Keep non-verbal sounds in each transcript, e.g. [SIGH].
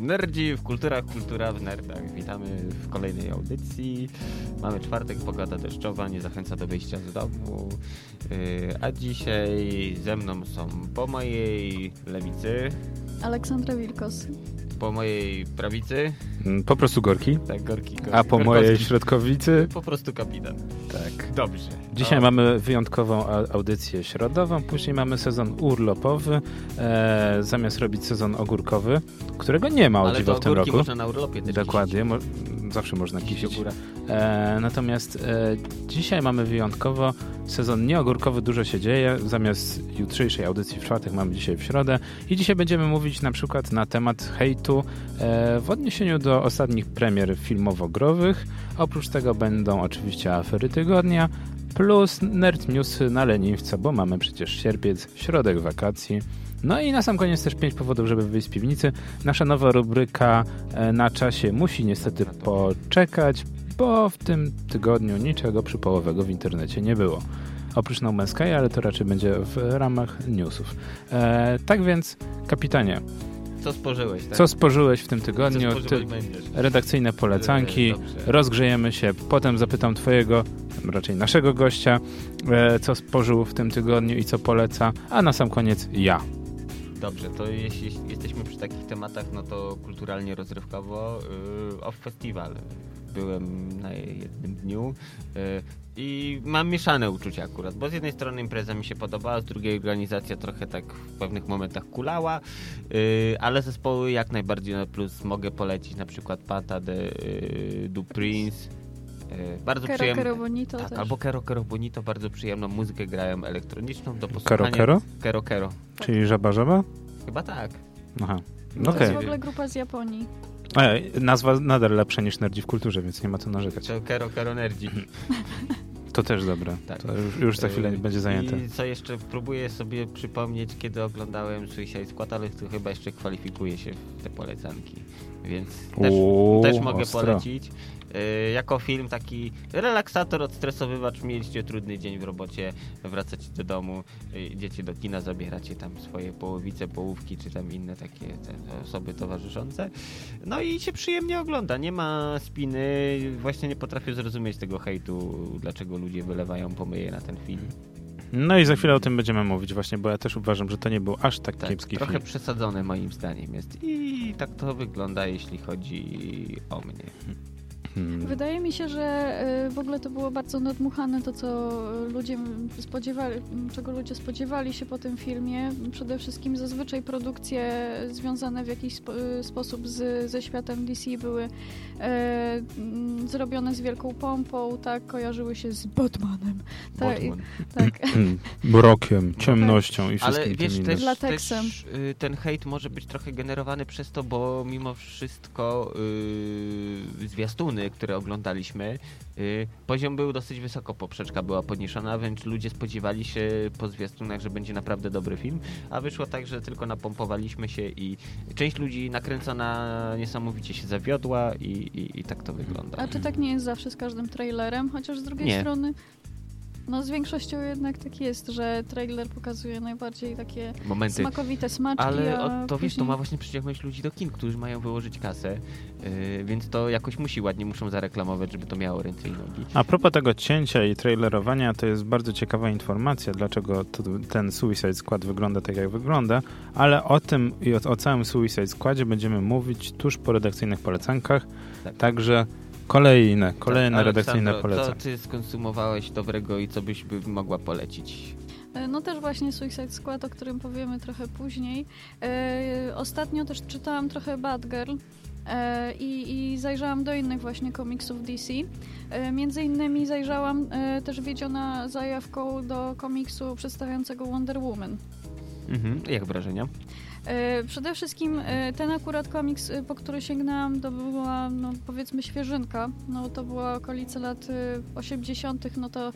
Nerdzi w kulturach, kultura w nerdach. Witamy w kolejnej audycji. Mamy czwartek, pogoda deszczowa, nie zachęca do wyjścia z domu. Yy, a dzisiaj ze mną są po mojej lewicy, Aleksandra Wilkos. po mojej prawicy, Po prostu gorki. tak, Gorki, Gorki A po Gorkowski. mojej środkowicy. Po prostu kapitan. Tak. Dobrze. Dzisiaj O, mamy wyjątkową audycję środową, później mamy sezon urlopowy, e, zamiast robić sezon ogórkowy, którego nie ma o dziwo w tym roku. można na urlopie też Dokładnie, mo- zawsze można kisić. E, natomiast e, dzisiaj mamy wyjątkowo sezon nieogórkowy, dużo się dzieje. Zamiast jutrzejszej audycji w czwartek mamy dzisiaj w środę. I dzisiaj będziemy mówić na przykład na temat hejtu e, w odniesieniu do ostatnich premier filmowo-growych. Oprócz tego będą oczywiście afery tygodnia, plus nerd newsy na leniwca, bo mamy przecież sierpiec, środek wakacji. No i na sam koniec też pięć powodów, żeby wyjść z piwnicy. Nasza nowa rubryka e, na czasie musi niestety poczekać, bo w tym tygodniu niczego przypałowego w internecie nie było. Oprócz No Man's Sky, ale to raczej będzie w ramach newsów. E, tak więc, kapitanie, Co spożyłeś, tak? co spożyłeś w tym tygodniu? Ty, redakcyjne polecanki, E, dobrze. rozgrzejemy się, potem zapytam twojego, raczej naszego gościa, e, co spożył w tym tygodniu i co poleca, a na sam koniec ja. Dobrze, to jeśli jesteśmy przy takich tematach, no to kulturalnie rozrywkowo yy, Off Festival. Byłem na jednym dniu yy, i mam mieszane uczucia akurat, bo z jednej strony impreza mi się podobała, z drugiej organizacja trochę tak w pewnych momentach kulała, yy, ale zespoły jak najbardziej na plus mogę polecić, na przykład Pata de yy, Du Prince. Yy, bardzo Kero przyjemne. Kero Bonito Tak, też. albo Kero Kero Bonito, bardzo przyjemną muzykę grają elektroniczną do Kero posłuchania. Kero? Kero Kero. Czyli żaba żaba? Chyba tak. Aha. To No Okej. jest w ogóle grupa z Japonii. Ej, Nazwa nadal lepsza niż nerdzi w kulturze, więc nie ma co narzekać. To Kero Kero Nerdzi. [LAUGHS] To też dobre. Tak. To już, już za chwilę Yy, będzie zajęte. I co jeszcze próbuję sobie przypomnieć, kiedy oglądałem Suicide Squad, ale to chyba jeszcze kwalifikuje się w te polecanki. Więc też, też mogę ostro. polecić. Yy, jako film taki relaksator, odstresowywacz, mieliście trudny dzień w robocie, wracacie do domu, yy, idziecie do kina, zabieracie tam swoje połowice, połówki, czy tam inne takie osoby towarzyszące. No i się przyjemnie ogląda, nie ma spiny, właśnie nie potrafię zrozumieć tego hejtu, dlaczego ludzie wylewają pomyje na ten film. No i za chwilę o tym będziemy mówić właśnie, bo ja też uważam, że to nie był aż tak, Tak, kiepski trochę film. przesadzone moim zdaniem jest i tak to wygląda, jeśli chodzi o mnie. Hmm. Wydaje mi się, że y, w ogóle to było bardzo nadmuchane to, co ludzie spodziewali, czego ludzie spodziewali się po tym filmie. Przede wszystkim zazwyczaj produkcje związane w jakiś spo, y, sposób z, ze światem DC były e, mm, zrobione z wielką pompą, tak, kojarzyły się z Batmanem. Tak, Batman. tak. Hmm. [LAUGHS] Mrokiem, ciemnością i wszystkim Ale wiesz, tym też, innym. Lateksem. też y, ten hejt może być trochę generowany przez to, bo mimo wszystko y, zwiastuny, które oglądaliśmy, y, poziom był dosyć wysoko, poprzeczka była podniesiona, wręcz ludzie spodziewali się po zwiastunach, że będzie naprawdę dobry film, a wyszło tak, że tylko napompowaliśmy się i część ludzi nakręcona niesamowicie się zawiodła i, i, i tak to wygląda. A czy tak nie jest zawsze z każdym trailerem? Chociaż z drugiej Nie. strony, no z większością jednak tak jest, że trailer pokazuje najbardziej takie Momenty smakowite smaczki, Ale o, to wiesz, to później- ma właśnie przyciągnąć ludzi do kin, którzy mają wyłożyć kasę, yy, więc to jakoś musi ładnie, muszą zareklamować, żeby to miało ręce i nogi. A propos tego cięcia i trailerowania, to jest bardzo ciekawa informacja, dlaczego to, ten Suicide Squad wygląda tak, jak wygląda, ale o tym i o, o całym Suicide Squadzie będziemy mówić tuż po redakcyjnych polecankach, Tak. także kolejne, kolejne Tak, redakcyjne polecenia. Co ty skonsumowałeś dobrego i co byś by mogła polecić? E, No też właśnie Suicide Squad, o którym powiemy trochę później. E, ostatnio też czytałam trochę Batgirl. E, i, I zajrzałam do innych właśnie komiksów DC. Między innymi zajrzałam też wiedziona zajawką do komiksu przedstawiającego Wonder Woman. Mhm. Jak wrażenia? E, Przede wszystkim e, ten akurat komiks, e, po który sięgnęłam, to była no, powiedzmy świeżynka. No, to była okolice lat e, 80., no to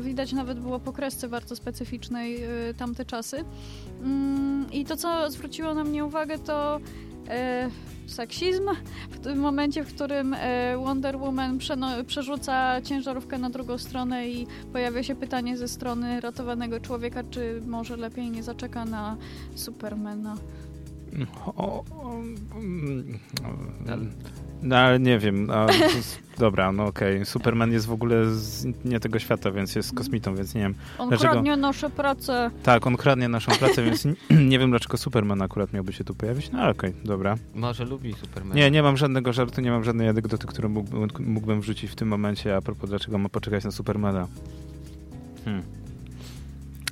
widać nawet było po kresce bardzo specyficznej tamte czasy. Mm, I to, co zwróciło na mnie uwagę, to seksizm w tym momencie, w którym e, Wonder Woman przerzuca ciężarówkę na drugą stronę i pojawia się pytanie ze strony ratowanego człowieka, czy może lepiej nie zaczeka na Supermana. O, o, mm, no ale nie wiem. Jest- [LAUGHS] dobra, no okej. Superman jest w ogóle z nie tego świata, więc jest kosmitą, więc nie wiem. On Dlaczego? kradnie nasze prace. Tak, on kradnie naszą pracę, więc [CLEARS THROAT] nie, wiem, dlaczego Superman akurat miałby się tu pojawić. No ale okej, dobra. Może lubi Superman. Nie, nie mam żadnego żartu, nie mam żadnej anegdoty, którą mógłbym, mógłbym wrzucić w tym momencie a propos dlaczego ma poczekać na Supermana. Hmm.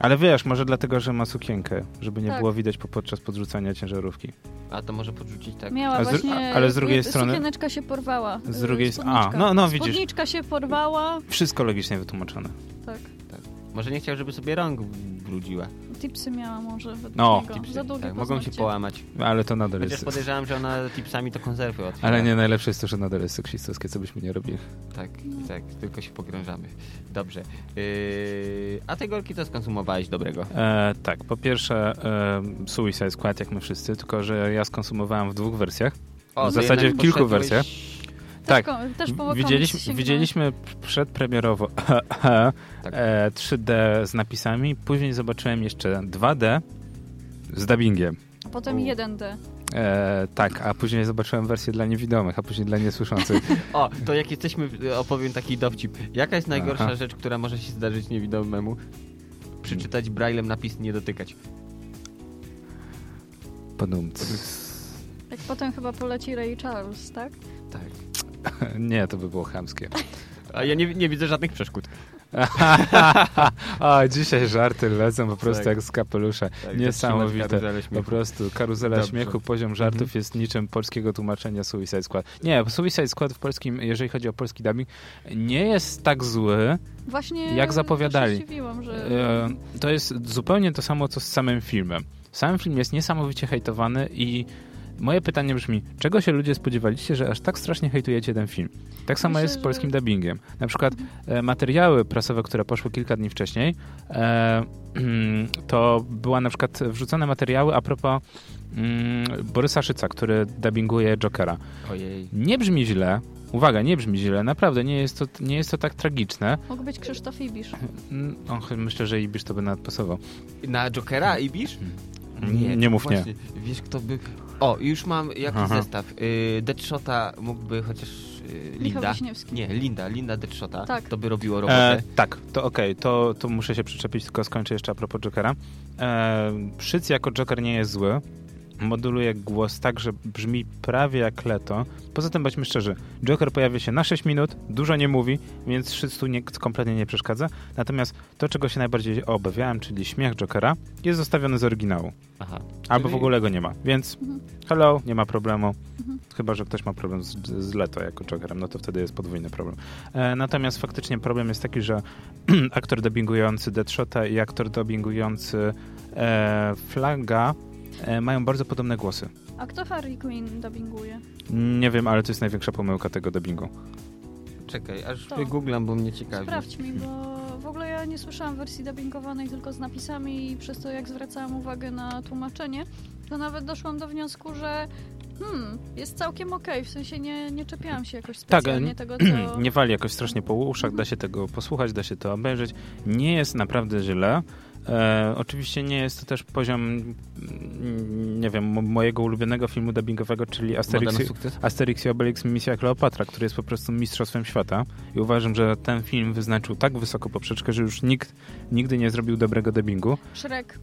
Ale wiesz, może dlatego, że ma sukienkę, żeby nie Tak. było widać po, podczas podrzucania ciężarówki. A to może podrzucić tak. Miała A z- właśnie... a- ale z drugiej y, strony- Sukieneczka się porwała. Z drugiej s- a, no, no, widzisz. Spódniczka się porwała. Wszystko logicznie wytłumaczone. Tak. Może nie chciał, żeby sobie rąk brudziła. Tipsy miała może według No. Tipsy. Za długie tak, mogą się połamać. Ale to nadal Chociaż jest... podejrzewam, że ona tipsami to konserwy otwiera. Ale nie, najlepsze jest to, że nadal jest seksistowskie, co byśmy nie robili. Tak, tak, tylko się pogrążamy. Dobrze. Yy, a te golki to skonsumowałeś dobrego. E, tak, po pierwsze e, Suicide Squad, jak my wszyscy, tylko że ja skonsumowałem w dwóch wersjach. O, W zasadzie w kilku poszedłeś- wersjach. Tak. też po Widzieliśmy, komiks sięgnąłem. widzieliśmy przedpremierowo [LAUGHS] Tak. e, 3D z napisami, później zobaczyłem jeszcze 2D z dubbingiem. A potem U. 1D. E, tak, a później zobaczyłem wersję dla niewidomych, a później dla niesłyszących. [LAUGHS] O, to jak jesteśmy, opowiem taki dowcip. Jaka jest najgorsza Aha. rzecz, która może się zdarzyć niewidomemu? Przeczytać braillem napis nie dotykać. Podumc. Jak potem chyba poleci Ray Charles, tak? Tak. [LAUGHS] Nie, to by było chamskie. A ja nie, nie widzę żadnych przeszkód. [LAUGHS] o, dzisiaj żarty lecą po prostu Tak. jak z kapelusza. Tak, Niesamowite. Po prostu karuzela Dobrze. śmiechu, poziom żartów Mhm. jest niczym polskiego tłumaczenia Suicide Squad. Nie, Suicide Squad w polskim, jeżeli chodzi o polski dubbing, nie jest tak zły. Właśnie Jak zapowiadali. że... E, to jest zupełnie to samo, co z samym filmem. Sam film jest niesamowicie hejtowany i moje pytanie brzmi, czego się ludzie spodziewaliście, że aż tak strasznie hejtujecie ten film? Tak samo Myślę, jest z że- polskim dubbingiem. Na przykład e, materiały prasowe, które poszły kilka dni wcześniej, e, [CLEARS THROAT] to była na przykład wrzucone materiały a propos mm, Borysa Szyca, który dubbinguje Jokera. Ojej. Nie brzmi źle, uwaga, nie brzmi źle, naprawdę, nie jest to, nie jest to tak tragiczne. Mógł być Krzysztof Ibisz. Mm, O, myślę, że Ibisz to by nawet pasował. Na Jokera i Bisz? Nie, nie mów nie. właśnie. Wiesz kto by... O, już mam jakiś Aha. zestaw. Yy, Deadshota mógłby chociaż Licho Linda. Wiśniewski. Nie, Linda, Linda Deadshota. Tak. To by robiło robotę. E, tak, to okej, to, to muszę się przyczepić, tylko skończę jeszcze a propos Jokera. E, Szyc jako Joker nie jest zły. Moduluje głos tak, że brzmi prawie jak Leto. Poza tym, bądźmy szczerzy, Joker pojawia się na 6 minut, dużo nie mówi, więc Szyc tu nie, kompletnie nie przeszkadza. Natomiast to, czego się najbardziej obawiałem, czyli śmiech Jokera, jest zostawiony z oryginału. Aha. Albo Czyli- w ogóle go nie ma. Więc Mhm. hello, nie ma problemu. Mhm. Chyba, że ktoś ma problem z, z Leto jako Jokerem, no to wtedy jest podwójny problem. E, natomiast faktycznie problem jest taki, że [CLEARS THROAT] aktor dubbingujący Deadshota i aktor dubbingujący e, Flaga mają bardzo podobne głosy. A kto Harley Quinn dubbinguje? Nie wiem, ale to jest największa pomyłka tego dubbingu. Czekaj, aż To. wygooglam, bo mnie ciekawi. Sprawdź mi, bo w ogóle ja nie słyszałam wersji dubbingowanej tylko z napisami i przez to jak zwracałam uwagę na tłumaczenie, to nawet doszłam do wniosku, że hmm, jest całkiem okej, w sensie nie, nie czepiałam się jakoś Tak, specjalnie nie- tego, co... Nie wali jakoś strasznie po uszach, da się tego posłuchać, da się to obejrzeć. Nie jest naprawdę źle. E, oczywiście nie jest to też poziom, mm, nie wiem, mo- mojego ulubionego filmu dubbingowego, czyli Asterix? Asterix i Obelix Misja Kleopatra, który jest po prostu mistrzostwem świata. I uważam, że ten film wyznaczył tak wysoko poprzeczkę, że już nikt nigdy nie zrobił dobrego dubbingu. Shrek.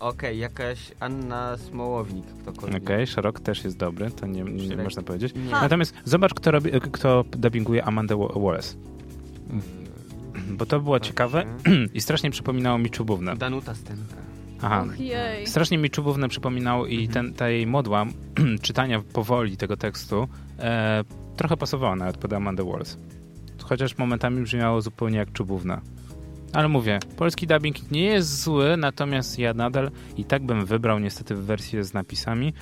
Okej, jakaś Anna Smołownik, ktokolwiek. Okej, Szerok też jest dobry, to nie, nie można powiedzieć. Nie. Natomiast zobacz, kto, robi, kto dubbinguje Amandę Wa- Wallace. Bo to było ciekawe [CLEARS THROAT] i strasznie przypominało mi Czubównę. Danuta Stenka. Aha. Och. Strasznie mi Czubównę przypominał i ten, ta jej modła [CLEARS THROAT] czytania powoli tego tekstu e, trochę pasowała nawet pod Amandę Wallace. Chociaż momentami brzmiało zupełnie jak Czubówna. Ale mówię, polski dubbing nie jest zły, natomiast ja nadal i tak bym wybrał niestety wersję z napisami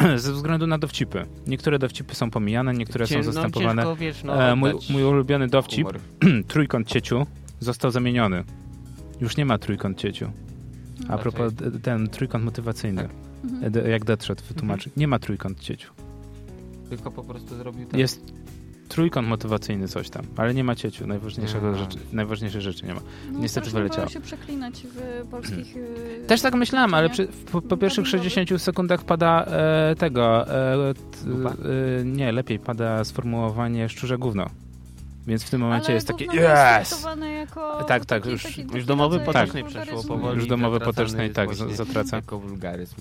[CLEARS THROAT] ze względu na dowcipy. Niektóre dowcipy są pomijane, niektóre Cię- są zastępowane. No, wiesz, no, e, mój, mój ulubiony dowcip, humor. [CLEARS THROAT] trójkąt cieciu, został zamieniony. Już nie ma trójkąt cieciu. A Dlaczego? propos ten trójkąt motywacyjny, Tak. Mhm. e, jak Deadshot wytłumaczy. Nie ma trójkąt cieciu. Tylko po prostu zrobił tak. Jest trójkąt motywacyjny coś tam, ale nie ma cieciu, najważniejszego rzeczy, najważniejsze rzeczy nie ma. No, Niestety wyleciało. się przeklinać w polskich... [CLEARS THROAT] y, Też tak myślałem, ale przy, po, po pierwszych Dubbingowych. 60 sekundach pada e, tego, e, t, e, nie, lepiej pada sformułowanie szczurze gówno. Więc w tym momencie Ale jest takie yes! Jako Tak, tak, taki- już- taki Już domowy potocznej przeszło powoli. Już domowy potocznej, tak, zatraca. Jako wulgaryzm.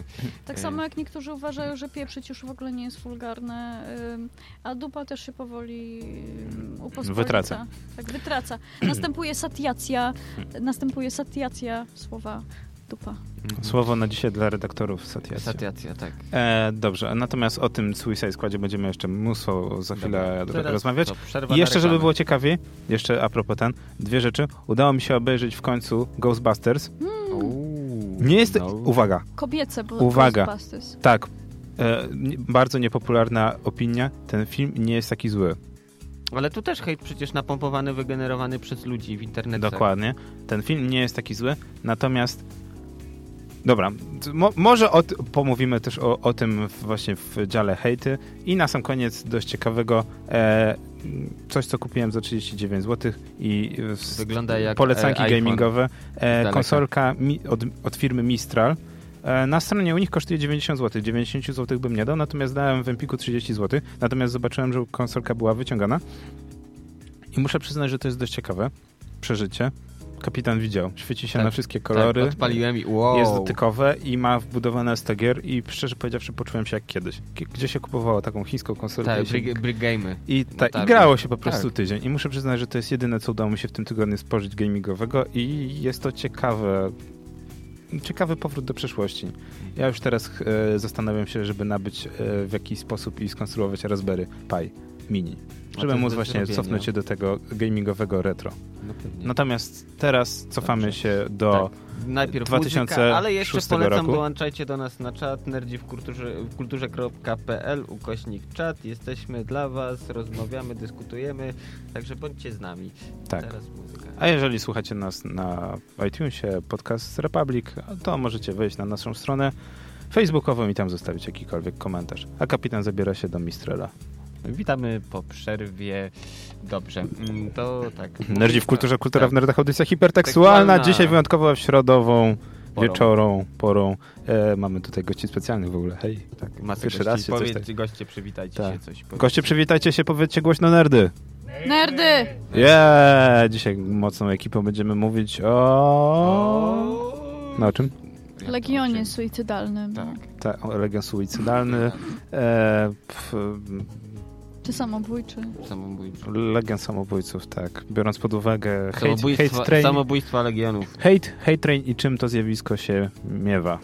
Tak samo jak niektórzy uważają, że pieprzyć już w ogóle nie jest wulgarne, ym, a dupa też się powoli ym, upospolica. Wytraca. Tak, wytraca. Następuje satiacja, następuje satiacja słowa dupa. Słowo na dzisiaj dla redaktorów Satiacja. Satiacja, tak. E, dobrze, natomiast o tym Suicide Squadzie będziemy jeszcze mnóstwo za chwilę Dobra, rozmawiać. I jeszcze, żeby było ciekawiej, jeszcze a propos ten, dwie rzeczy. Udało mi się obejrzeć w końcu Ghostbusters. Uuu, Nie jest, no. uwaga, Kobiece, bo Uwaga. Ghostbusters. tak, e, bardzo niepopularna opinia, ten film nie jest taki zły. Ale tu też hejt przecież napompowany, wygenerowany przez ludzi w internecie. Dokładnie. Ten film nie jest taki zły, natomiast dobra, mo, może pomówimy też o, o tym właśnie w dziale hejty i na sam koniec dość ciekawego e, coś, co kupiłem za 39 zł i e, Wygląda jak polecanki e, gamingowe. E, konsolka mi, od, od firmy Mistral. E, Na stronie u nich kosztuje 90 zł. 90 zł bym nie dał, natomiast dałem w Empiku 30 zł. Natomiast zobaczyłem, że konsolka była wyciągana. I muszę przyznać, że to jest dość ciekawe przeżycie. Kapitan widział, świeci się Tak, na wszystkie kolory. Tak, odpaliłem i wow. Jest dotykowe i ma wbudowane 100 gier i szczerze powiedziawszy poczułem się jak kiedyś. Gdzie się kupowało taką chińską konsolkę Tak, Brick, brick Game. i, ta, i tak. grało się po prostu Tak. tydzień. I muszę przyznać, że to jest jedyne, co udało mi się w tym tygodniu spożyć gamingowego i jest to ciekawe. Ciekawy powrót do przeszłości. Ja już teraz e, zastanawiam się, żeby nabyć e, w jakiś sposób i skonstruować Raspberry Pi Mini. Żeby móc właśnie cofnąć się do tego gamingowego retro. No. Natomiast teraz cofamy Dobrze. się do... Tak. Najpierw 2006 muzyka, ale jeszcze polecam, roku. dołączajcie do nas na czat nerdzi w kulturze, w kulturze.pl ukośnik czat. Jesteśmy dla was, rozmawiamy, dyskutujemy, także bądźcie z nami. Tak. Teraz muzyka. A jeżeli słuchacie nas na iTunesie, podcast Republic, to możecie wejść na naszą stronę facebookową i tam zostawić jakikolwiek komentarz. A kapitan zabiera się do Mistrela. Witamy po przerwie. Dobrze, mm, to tak. Nerdzi w kulturze, kultura tak. w nerdach, audycja hipertekstualna. Tekstualna. Dzisiaj wyjątkowo w środową, Porą. wieczorą, porą. E, mamy tutaj gości specjalnych w ogóle. Hej. Tak, masę Pierwszy gości. raz się coś Powiedz, tak- goście, przywitajcie Tak. się coś. powiedzcie. Goście, przywitajcie się, powiedzcie głośno nerdy. Nerdy! Yeah! Dzisiaj mocną ekipą będziemy mówić o... O... Na czym? Legionie suicydalnym. Tak. Tak, o Legion Suicydalny. E, pf, Czy samobójczy. Samobójstwo. Legion samobójców, tak. Biorąc pod uwagę hate, Samobójstwa, hate, train, samobójstwa legionów. hate, hate train i czym to zjawisko się miewa.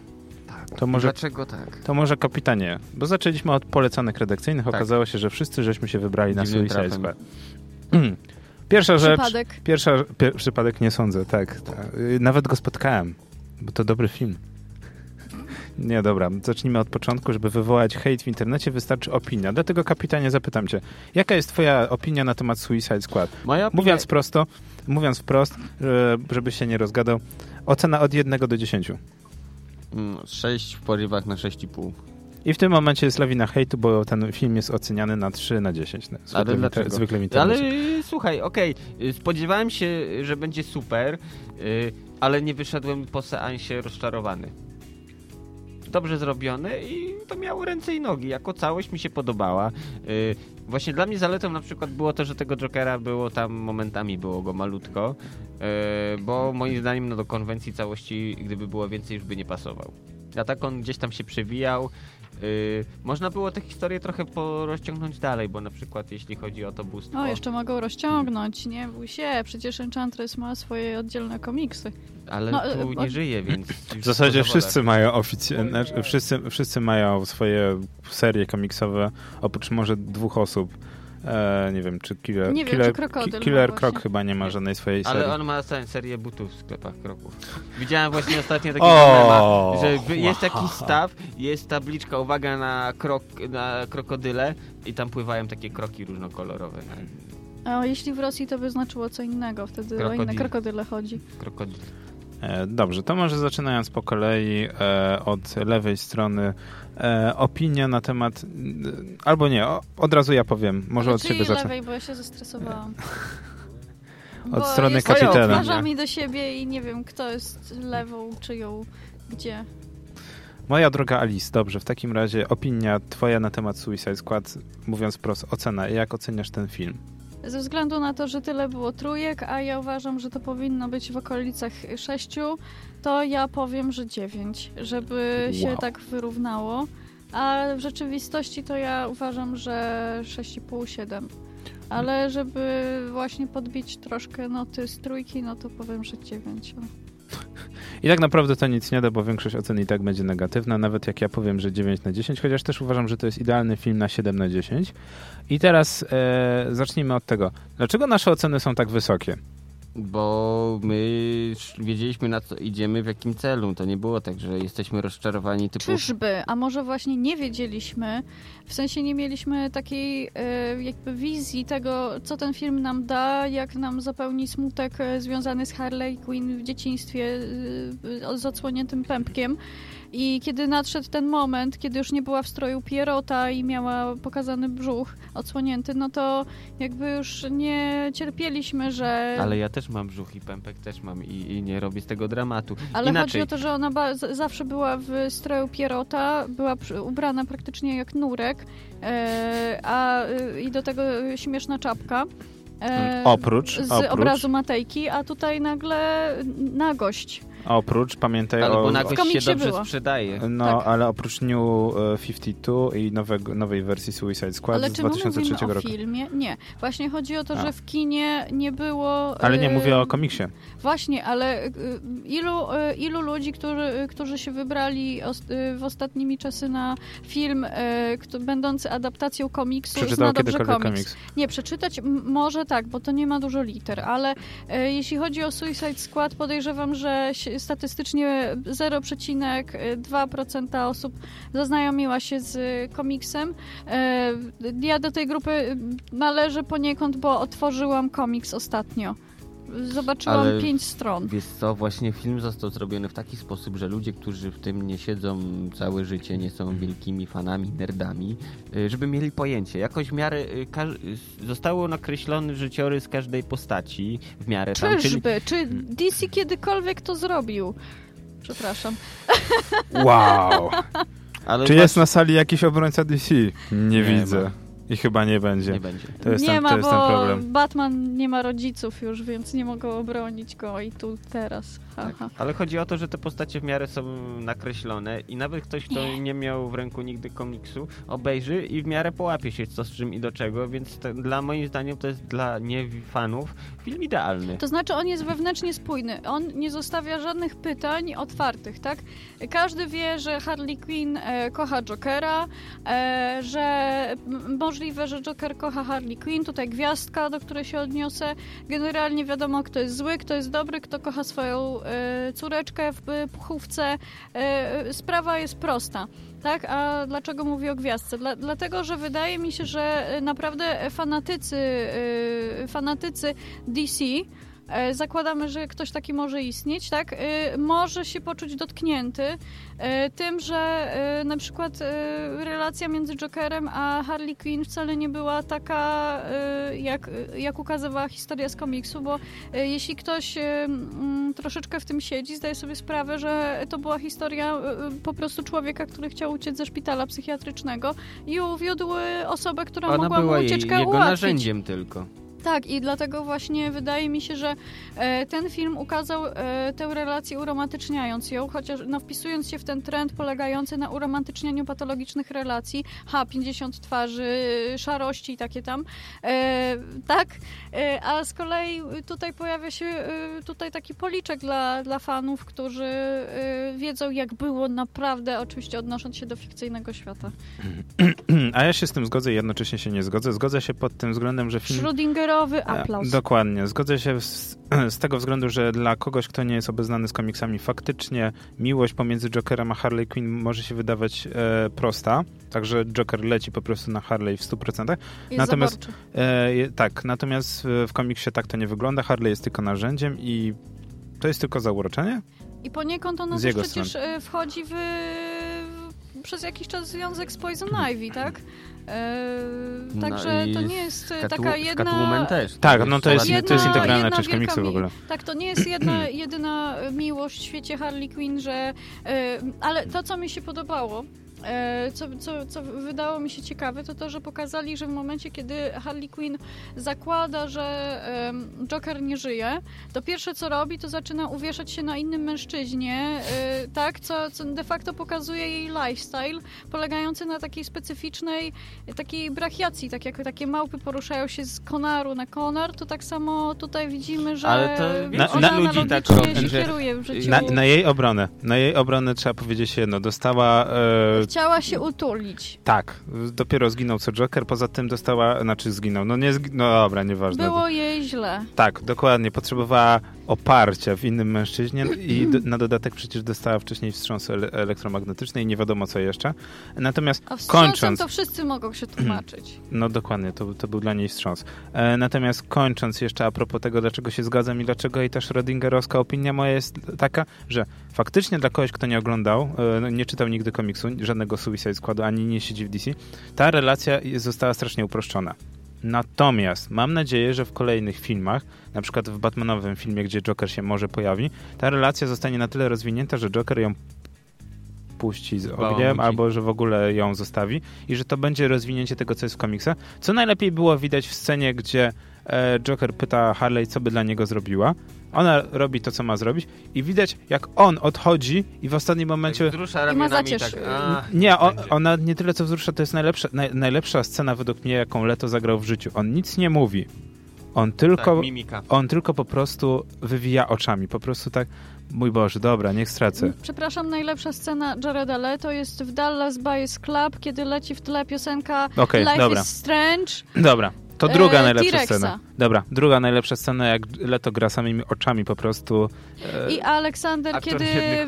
Tak. To może, Dlaczego tak? to może kapitanie, bo zaczęliśmy od polecanych redakcyjnych, Tak. okazało się, że wszyscy żeśmy się wybrali na Dziwnym Suicide trafem. Squad. [CLEARS THROAT] Pierwsza rzecz, Przypadek. pierwsza, pier, przypadek nie sądzę, tak, tak. Nawet go spotkałem, bo to dobry film. Nie, dobra, zacznijmy od początku, żeby wywołać hejt w internecie wystarczy opinia. Dlatego kapitanie zapytam cię, jaka jest twoja opinia na temat Suicide Squad? Moja opinia- Mówiąc prosto, mówiąc wprost, e, żeby się nie rozgadał, ocena od 1 do 10. Mm, 6 w porywach na 6,5. I w tym momencie jest lawina hejtu, bo ten film jest oceniany na 3 na 10. Zwykle, Ale dlaczego? zwykle mi Ale słuchaj, okej, y, spodziewałem się, że będzie super, y, ale nie wyszedłem po seansie rozczarowany. Dobrze zrobione i to miało ręce i nogi. Jako całość mi się podobała. Y, Właśnie dla mnie zaletą na przykład było to, że tego Jokera było tam momentami było go malutko, y, bo moim zdaniem no, do konwencji całości, gdyby było więcej, już by nie pasował. A tak on gdzieś tam się przewijał. Y, Można było tę historię trochę porozciągnąć dalej, bo na przykład jeśli chodzi o to bóstwo... O, jeszcze mogą rozciągnąć, nie bój się, przecież Enchantress ma swoje oddzielne komiksy. Ale No, tu e, nie żyje, więc... [LAUGHS] W zasadzie wszyscy mają oficjalnie, znaczy, wszyscy, wszyscy mają swoje serie komiksowe, oprócz może dwóch osób. E, nie wiem, czy Killer, Nie wiem, Killer, czy Krokodyl Killer właśnie. Croc chyba nie ma żadnej swojej serii. Ale on ma całą serię butów w sklepach kroków. Widziałem właśnie ostatnio taki O! mema, że jest jakiś staw, jest tabliczka, uwaga na, krok, na krokodyle i tam pływają takie kroki różnokolorowe. A jeśli w Rosji to by znaczyło co innego, wtedy o inne Krokodyl. krokodyle chodzi. krokodyl. E, dobrze, to może zaczynając po kolei e, od lewej strony e, opinia na temat, albo nie, od razu ja powiem, może Ale od siebie czyjej zacznę. lewej, bo ja się zestresowałam. [LAUGHS] Od Bo strony kapitela. twarzami do siebie i nie wiem, kto jest lewą, czyją, gdzie. Moja droga Alice, dobrze, w takim razie opinia twoja na temat Suicide Squad, mówiąc prosto, ocena. Jak oceniasz ten film? Ze względu na to, że tyle było trójek, a ja uważam, że to powinno być w okolicach sześciu, to ja powiem, że dziewięć, żeby się Wow. tak wyrównało. A w rzeczywistości to ja uważam, że 6,5-7. Ale żeby właśnie podbić troszkę noty z trójki, no to powiem, że 9. I tak naprawdę to nic nie da, bo większość ocen i tak będzie negatywna, nawet jak ja powiem, że 9 na 10, chociaż też uważam, że to jest idealny film na 7 na 10. I teraz e, zacznijmy od tego. Dlaczego nasze oceny są tak wysokie? Bo my wiedzieliśmy na co idziemy, w jakim celu. To nie było tak, że jesteśmy rozczarowani typu... Czyżby? A może właśnie nie wiedzieliśmy, w sensie nie mieliśmy takiej e, jakby wizji tego, co ten film nam da, jak nam zapełni smutek e, związany z Harley Quinn w dzieciństwie e, z odsłoniętym pępkiem. I kiedy nadszedł ten moment, kiedy już nie była w stroju Pierota i miała pokazany brzuch odsłonięty, no to jakby już nie cierpieliśmy, że... Ale ja też mam brzuch i pępek też mam i, i nie robię z tego dramatu. Ale Inaczej. chodzi o to, że ona ba- z- zawsze była w stroju Pierota, była ubrana praktycznie jak nurek, e, a e, i do tego śmieszna czapka. E, Oprócz, z oprócz, obrazu Matejki, a tutaj nagle nagość. Oprócz, pamiętaj Ale o... nagość się komiksie dobrze było. sprzedaje. No, Tak. ale oprócz New e, 52 i nowego, nowej wersji Suicide Squad Ale z czy my 2003 mówimy o roku. filmie? Nie. Właśnie chodzi o to, A. że w kinie nie było... Ale nie e, mówię o komiksie. Właśnie, ale y, ilu, y, ilu ludzi, którzy, którzy się wybrali y, w ostatnimi czasy na film y, kto, będący adaptacją komiksu, Przeczytał zna dobrze komiks. komiks. Nie, przeczytać m- może tak, bo to nie ma dużo liter, ale e, jeśli chodzi o Suicide Squad, podejrzewam, że si- statystycznie 0,2% osób zaznajomiła się z komiksem. E, ja do tej grupy należę poniekąd, bo otworzyłam komiks ostatnio. Zobaczyłam Ale- pięć stron. Wiesz co, właśnie film został zrobiony w taki sposób, że ludzie, którzy w tym nie siedzą całe życie, nie są wielkimi fanami, nerdami, y, żeby mieli pojęcie. Jakoś w miarę y, zostało nakreślony życiorys każdej postaci w miarę tam, czyli Czyżby? Czy DC kiedykolwiek to zrobił? Przepraszam. Wow! [LAUGHS] ale Czy właśnie- jest na sali jakiś obrońca DC? Nie, Nie widzę. ma. I chyba nie będzie. nie będzie. To jest, nie ten, ma, to jest ten bo problem. Batman nie ma rodziców już, więc nie mogą obronić go i tu teraz. Tak. Ale chodzi o to, że te postacie w miarę są nakreślone i nawet ktoś, kto nie miał w ręku nigdy komiksu, obejrzy i w miarę połapie się co z czym i do czego, więc to, dla moim zdaniem to jest dla niefanów film idealny. To znaczy on jest wewnętrznie spójny. On nie zostawia żadnych pytań otwartych, tak? Każdy wie, że Harley Quinn e, kocha Jokera, e, że możliwe, że Joker kocha Harley Quinn. Tutaj gwiazdka, do której się odniosę. Generalnie wiadomo, kto jest zły, kto jest dobry, kto kocha swoją córeczkę w puchówce. E, sprawa jest prosta. Tak, a dlaczego mówię o gwiazdce? Dla, dlatego, że wydaje mi się, że e, naprawdę fanatycy, fanatycy DC, zakładamy, że ktoś taki może istnieć, tak, e, może się poczuć dotknięty e, tym, że e, na przykład e, relacja między Jokerem a Harley Quinn wcale nie była taka, e, jak, jak ukazywała historia z komiksu, bo e, jeśli ktoś e, mm, troszeczkę w tym siedzi, zdaje sobie sprawę, że to była historia e, po prostu człowieka, który chciał uciec ze szpitala psychiatrycznego i uwiódł e, osobę, która Ona mogła mu była jej, ucieczkę jego ułatwić. narzędziem tylko. Tak, i dlatego właśnie wydaje mi się, że e, ten film ukazał e, tę relację uromatyczniając ją, chociaż no, wpisując się w ten trend polegający na uromantycznianiu patologicznych relacji, ha, 50 twarzy, szarości i takie tam, e, tak, a z kolei tutaj pojawia się tutaj taki policzek dla, dla fanów, którzy wiedzą jak było naprawdę, oczywiście odnosząc się do fikcyjnego świata. [CLEARS THROAT] A ja się z tym zgodzę i jednocześnie się nie zgodzę. Zgodzę się pod tym względem, że film... E, aplauz. Dokładnie. Zgodzę się z, [CLEARS THROAT] z tego względu, że dla kogoś, kto nie jest obeznany z komiksami, faktycznie miłość pomiędzy Jokerem a Harley Quinn może się wydawać e, prosta. Także Joker leci po prostu na Harley w 100%. Jest natomiast-. E, tak, natomiast w, komiksie tak to nie wygląda. Harley jest tylko narzędziem i to jest tylko zauroczenie? I poniekąd ono też przecież strony. e, wchodzi w przez jakiś czas związek z Poison Ivy, tak? E, No także i to nie jest e, Katu- taka jedna... Też. Tak, no to jest, Jedna- to jest integralna część komiksu w ogóle. Tak, to nie jest jedna, jedyna [CLEARS THROAT] miłość w świecie Harley Quinn, że... e, ale to, co mi się podobało, co, co, co wydało mi się ciekawe, to to, że pokazali, że w momencie, kiedy Harley Quinn zakłada, że Joker nie żyje, to pierwsze, co robi, to zaczyna uwieszać się na innym mężczyźnie, e, tak, co, co de facto pokazuje jej lifestyle, polegający na takiej specyficznej, takiej brachiacji, tak jak takie małpy poruszają się z konaru na konar, to tak samo tutaj widzimy, że Ale to Na- ona na- ludzi tak się że- kieruje w życiu. Na, na jej obronę, na jej obronę trzeba powiedzieć jedno, dostała... E, Chciała się utulić. tak, dopiero zginął co Joker, poza tym dostała, znaczy zginął, no nie zgi- no dobra, nieważne. Było jej źle. Tak, dokładnie. Potrzebowała oparcia w innym mężczyźnie i do, na dodatek przecież dostała wcześniej wstrząs ele elektromagnetyczny i nie wiadomo co jeszcze. Natomiast A kończąc, to wszyscy mogą się tłumaczyć. [CLEARS THROAT] no dokładnie, to, to był dla niej wstrząs. E, natomiast kończąc jeszcze a propos tego, dlaczego się zgadzam i dlaczego i ta Schrödingerowska opinia moja jest taka, że faktycznie dla kogoś, kto nie oglądał, e, no, nie czytał nigdy komiksu, żadnego Suicide Squadu, ani nie siedzi w DC, ta relacja została strasznie uproszczona. Natomiast mam nadzieję, że w kolejnych filmach, na przykład w Batmanowym filmie, gdzie Joker się może pojawi, ta relacja zostanie na tyle rozwinięta, że Joker ją puści z ogniem, albo że w ogóle ją zostawi i że to będzie rozwinięcie tego, co jest w komiksach. Co najlepiej było widać w scenie, gdzie Joker pyta Harley, co by dla niego zrobiła. Ona robi to, co ma zrobić i widać, jak on odchodzi i w ostatnim momencie... Wzrusza I ma ramionami tak, a, Nie, o, będzie. ona nie tyle co wzrusza, to jest najlepsza, naj, najlepsza scena według mnie, jaką Leto zagrał w życiu. On nic nie mówi. On tylko, tak, mimika. on tylko po prostu wywija oczami. Po prostu tak, mój Boże, dobra, niech stracę. Przepraszam, najlepsza scena Jareda Leto jest w Dallas Buyers Club, kiedy leci w tle piosenka Okej, Life dobra. is Strange. Dobra, to druga E, najlepsza T-Rexa. scena. Dobra, druga najlepsza scena, jak Leto gra samymi oczami po prostu. E, I Aleksander, kiedy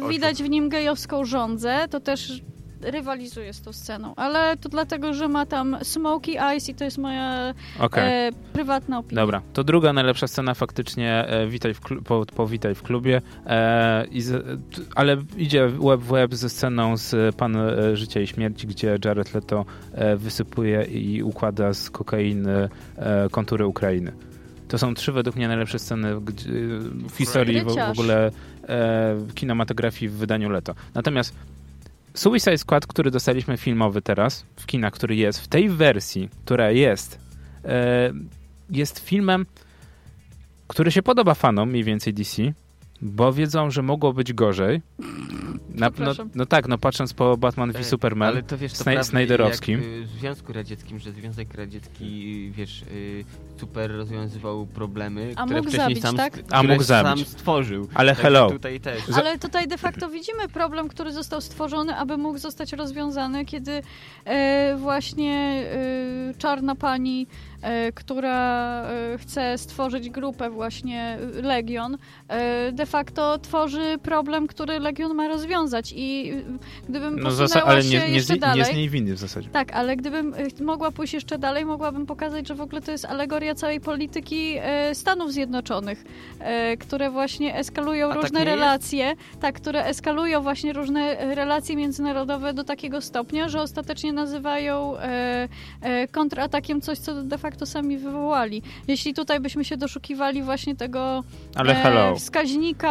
widać w nim gejowską żądzę, to też rywalizuje z tą sceną. Ale to dlatego, że ma tam Smoky Eyes i to jest moja Okej. e, prywatna opinia. Dobra, to druga najlepsza scena faktycznie e, witaj w po, po Witaj w klubie, e, z, ale idzie łeb w łeb ze sceną z Pan e, Życia i Śmierci, gdzie Jared Leto e, wysypuje i układa z kokainy e, kontury Ukrainy. To są trzy według mnie najlepsze sceny w historii w, w ogóle e, kinematografii w wydaniu Leto. Natomiast Suicide Squad, który dostaliśmy filmowy teraz w kinach, który jest w tej wersji, która jest, e, jest filmem, który się podoba fanom mniej więcej DC, bo wiedzą, że mogło być gorzej. Na, no, no tak, no patrząc po Batman v E, Superman, Ale to wiesz, to Sna- Snajderowskim. Jak, y, w Związku Radzieckim, że Związek Radziecki, wiesz, y, super rozwiązywał problemy, A które mógł wcześniej zabić, sam, tak? A mógł sam zabić. stworzył. Ale Także hello. Tutaj Ale tutaj de facto widzimy problem, który został stworzony, aby mógł zostać rozwiązany, kiedy e, właśnie e, czarna pani, która e, chce stworzyć grupę właśnie e, Legion, e, de facto tworzy problem, który Legion ma rozwiązać i e, gdybym no posunęła ale się nie, nie, jeszcze dalej... nie z niej winy w zasadzie. Tak, ale gdybym e, mogła pójść jeszcze dalej, mogłabym pokazać, że w ogóle to jest alegoria całej polityki e, Stanów Zjednoczonych, e, które właśnie eskalują A tak różne jest? relacje, tak, które eskalują właśnie różne e, relacje międzynarodowe do takiego stopnia, że ostatecznie nazywają e, e, kontratakiem coś, co de facto sami wywołali. Jeśli tutaj byśmy się doszukiwali właśnie tego e, wskaźnika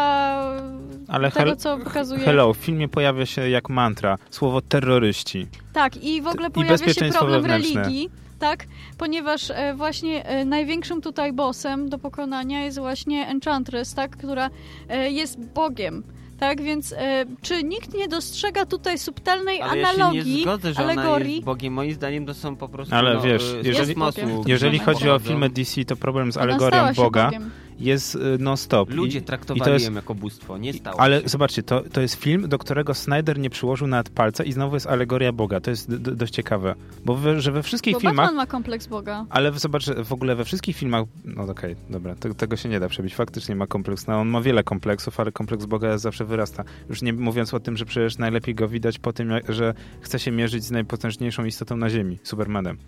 Ale tego, hel- co pokazuje... Hello, w filmie pojawia się jak mantra słowo terroryści. Tak, i w ogóle pojawia się problem wewnętrzne. religii, tak? Ponieważ e, właśnie e, największym tutaj bossem do pokonania jest właśnie Enchantress, tak? Która e, jest Bogiem. Tak, więc e, czy nikt nie dostrzega tutaj subtelnej Ale ja się analogii, nie zgodzę, że ona alegorii? jest Bogiem. Moim zdaniem to są po prostu Ale no, wiesz, z jeżeli-. Jeżeli chodzi o filmy DC, to problem z alegorią Boga Bogiem. Jest y, non-stop. Ludzie I- traktowali i to jest- ją jako bóstwo, nie stało Ale się. zobaczcie, to, to jest film, do którego Snyder nie przyłożył nawet palca i znowu jest alegoria Boga. To jest dość ciekawe. Bo we, że we wszystkich Bo filmach... Batman ma kompleks Boga. Ale zobacz, w ogóle we wszystkich filmach... No okej, dobra, te, tego się nie da przebić. Faktycznie ma kompleks. No, on ma wiele kompleksów, ale kompleks Boga zawsze wyrasta. Już nie mówiąc o tym, że przecież najlepiej go widać po tym, jak, że chce się mierzyć z najpotężniejszą istotą na Ziemi, Supermanem.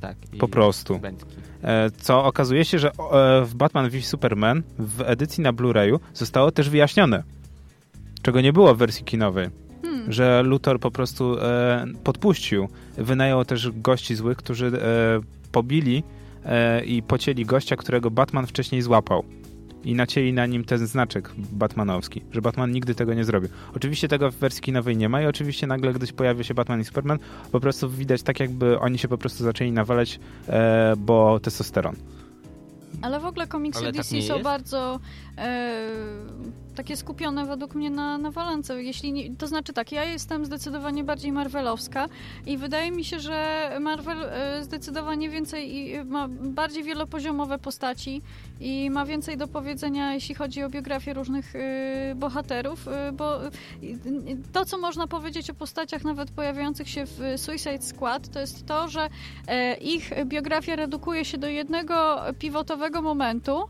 Tak. Po prostu. Bęcki. E, Co okazuje się, że e, w Batman v Superman w edycji na Blu-rayu zostało też wyjaśnione, czego nie było w wersji kinowej. Hmm. że Luthor po prostu e, podpuścił. Wynajął też gości złych, którzy e, pobili e, i pocięli gościa, którego Batman wcześniej złapał. I nacięli na nim ten znaczek batmanowski, że Batman nigdy tego nie zrobił. Oczywiście tego w wersji kinowej nie ma i oczywiście nagle, gdy pojawia się Batman i Superman, po prostu widać tak, jakby oni się po prostu zaczęli nawalać, e, bo testosteron. Ale w ogóle komiksy Ale tak DC nie są jest? bardzo takie skupione według mnie na, na walence. Jeśli nie, to znaczy tak, ja jestem zdecydowanie bardziej marvelowska i wydaje mi się, że Marvel e, zdecydowanie więcej ma bardziej wielopoziomowe postaci i ma więcej do powiedzenia, jeśli chodzi o biografię różnych e, bohaterów, e, bo e, to, co można powiedzieć o postaciach nawet pojawiających się w Suicide Squad, to jest to, że e, ich biografia redukuje się do jednego pivotowego momentu,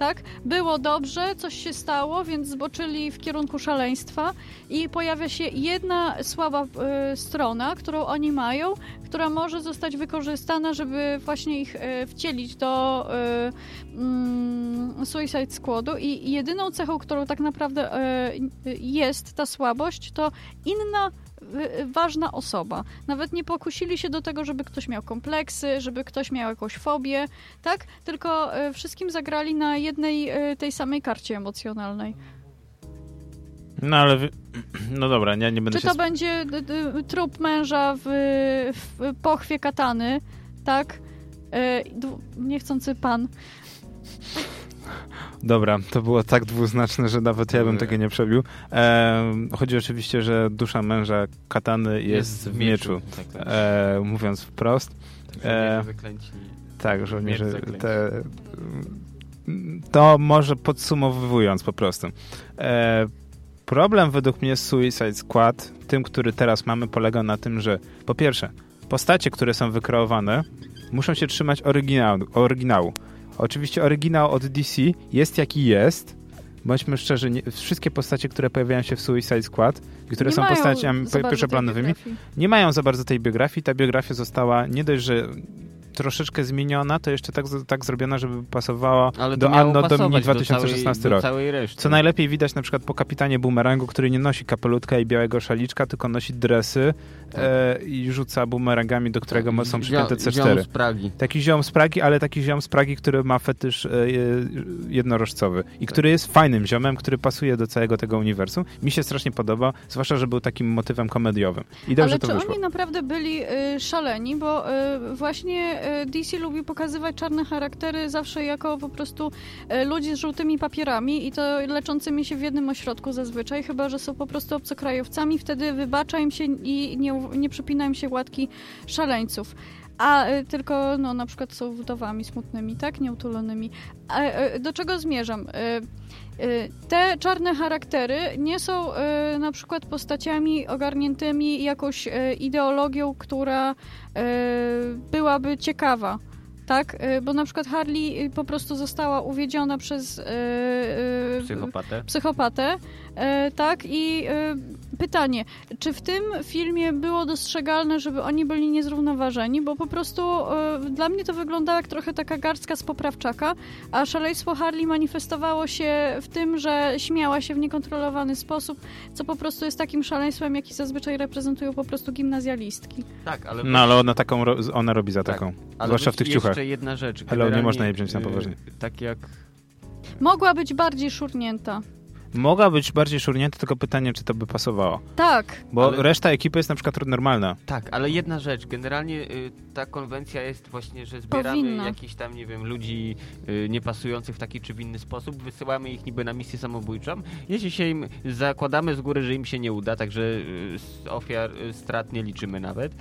tak? Było dobrze, coś się stało, więc zboczyli w kierunku szaleństwa i pojawia się jedna słaba e, strona, którą oni mają, która może zostać wykorzystana, żeby właśnie ich e, wcielić do e, mm, Suicide Squadu i jedyną cechą, którą tak naprawdę e, jest ta słabość, to inna y, ważna osoba. Nawet nie pokusili się do tego, żeby ktoś miał kompleksy, żeby ktoś miał jakąś fobię, tak? Tylko y, wszystkim zagrali na jednej y, tej samej karcie emocjonalnej. No ale... wy- No dobra, nie, nie będę Czy to będzie trup męża w, w pochwie katany, tak? Y, Niechcący pan. Dobra, to było tak dwuznaczne, że nawet ja bym tego nie przebił. E, chodzi oczywiście, że dusza męża katany jest, w mieczu. Tak, tak. E, mówiąc wprost. E, tak, żołnierze Miecz zaklęci. te, To może podsumowując po prostu. E, problem według mnie z Suicide Squad, tym, który teraz mamy, polega na tym, że po pierwsze, postacie, które są wykreowane, muszą się trzymać oryginału. oryginału. Oczywiście oryginał od DC jest jaki jest. Bądźmy szczerzy, nie, wszystkie postacie, które pojawiają się w Suicide Squad które Nie są postaciami pierwszoplanowymi, nie mają za bardzo tej biografii. Ta biografia została nie dość, że troszeczkę zmieniona, to jeszcze tak, tak zrobiona, żeby pasowała Ale do Anno Domini pasować 2016 do całej, rok. Do. Co najlepiej widać na przykład po kapitanie Boomerangu, który nie nosi kapelutka i białego szaliczka, tylko nosi dresy Tak. e, i rzuca bumerangami, do którego Tak, są przypięte ziom C4. z Pragi. Taki ziom z Pragi, ale taki ziom z Pragi, który ma fetysz e, jednorożcowy i który jest fajnym ziomem, który pasuje do całego tego uniwersum. Mi się strasznie podoba, zwłaszcza, że był takim motywem komediowym. I dobrze Ale to czy wyszło. oni naprawdę byli y, szaleni? Bo y, właśnie y, DC lubi pokazywać czarne charaktery zawsze jako po prostu y, ludzi z żółtymi papierami i to leczącymi się w jednym ośrodku zazwyczaj, chyba że są po prostu obcokrajowcami, wtedy wybacza im się i nie, nie przypina im się łatki szaleńców. A y, tylko no, na przykład są wdowami smutnymi, tak? Nieutulonymi. A, y, do czego zmierzam? Y, te czarne charaktery nie są y, na przykład postaciami ogarniętymi jakąś y, ideologią, która byłaby ciekawa. Tak, bo na przykład Harley po prostu została uwiedziona przez Psychopatę. psychopatę, tak? I pytanie, czy w tym filmie było dostrzegalne, żeby oni byli niezrównoważeni? Bo po prostu e, dla mnie to wyglądało jak trochę taka garstka z poprawczaka, a szaleństwo Harley manifestowało się w tym, że śmiała się w niekontrolowany sposób, co po prostu jest takim szaleństwem, jaki zazwyczaj reprezentują po prostu gimnazjalistki. Tak, ale... No ale ona taką, ro- ona robi za Tak. taką. ale zwłaszcza w tych ciuchach. Jeszcze jedna rzecz. Hello, nie można jej wziąć na y, poważnie. Tak jak... Mogła być bardziej szurnięta. Mogła być bardziej szurnięta, tylko pytanie, czy to by pasowało. Tak, Bo Ale- reszta ekipy jest na przykład normalna. Tak, ale jedna rzecz. Generalnie y, ta konwencja jest właśnie, że zbieramy Powinna. jakichś tam, nie wiem, ludzi y, niepasujących w taki czy w inny sposób, wysyłamy ich niby na misję samobójczą. Jeśli się im zakładamy z góry, że im się nie uda, także y, z ofiar y, strat nie liczymy nawet,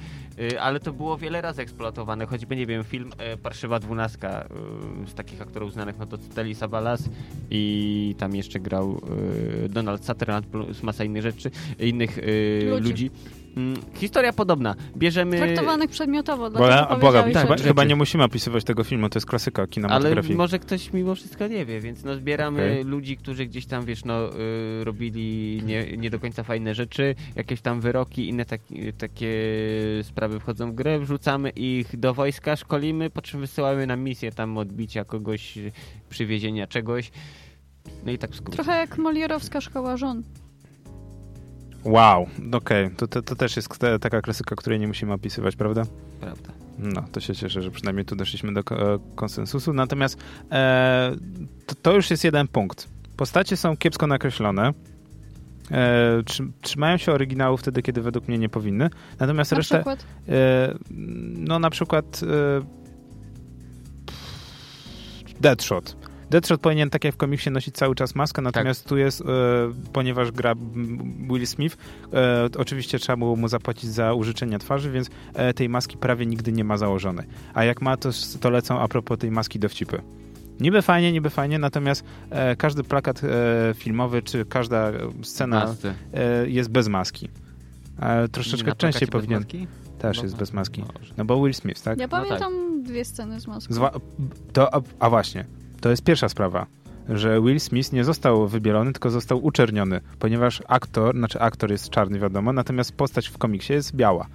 ale to było wiele razy eksploatowane, choćby, nie wiem, film y, Parszywa Dwunastka y, z takich aktorów znanych, no to Telly Savalas i tam jeszcze grał y, Donald Sutherland plus masa innych rzeczy, innych y, Ludzi. ludzi. Mm, historia podobna. Bierzemy... Traktowanych przedmiotowo, Bo, dlatego a, Boga, powiedziałeś, chyba, chyba nie musimy opisywać tego filmu, to jest klasyka Ale kinematografii. może ktoś mimo wszystko nie wie, więc no zbieramy Okej. ludzi, którzy gdzieś tam, wiesz, no y, robili nie, nie do końca fajne rzeczy, jakieś tam wyroki, inne taki, takie sprawy wchodzą w grę, wrzucamy ich do wojska, szkolimy, po czym wysyłamy na misję tam odbicia kogoś, przywiezienia czegoś. No i tak w. Trochę jak Molierowska szkoła żon. Wow, okej, to, to, to też jest ta- taka klasyka, której nie musimy opisywać, prawda? Prawda. No, to się cieszę, że przynajmniej tu doszliśmy do e, konsensusu. Natomiast e, to, to już jest jeden punkt. Postacie są kiepsko nakreślone. E, trzy, trzymają się oryginału wtedy, kiedy według mnie nie powinny. Natomiast Na resztę, przykład e, no na przykład e, Deadshot. Deadshot powinien, tak jak w komiksie, nosić cały czas maskę, natomiast tu jest, e, ponieważ gra Will Smith, e, oczywiście trzeba było mu zapłacić za użyczenie twarzy, więc e, tej maski prawie nigdy nie ma założonej. A jak ma, to, to lecą a propos tej maski dowcipy. Niby fajnie, niby fajnie, natomiast e, każdy plakat e, filmowy, czy każda scena e, jest bez maski. E, troszeczkę Na częściej powinien. maski? Też Bo- jest bez maski. Może. No bo Will Smith, tak? ja No tak. pamiętam dwie sceny z maską. Zwa- to, a, a właśnie, to jest pierwsza sprawa, że Will Smith nie został wybielony, tylko został uczerniony, ponieważ aktor, znaczy aktor jest czarny, wiadomo, natomiast postać w komiksie jest biała.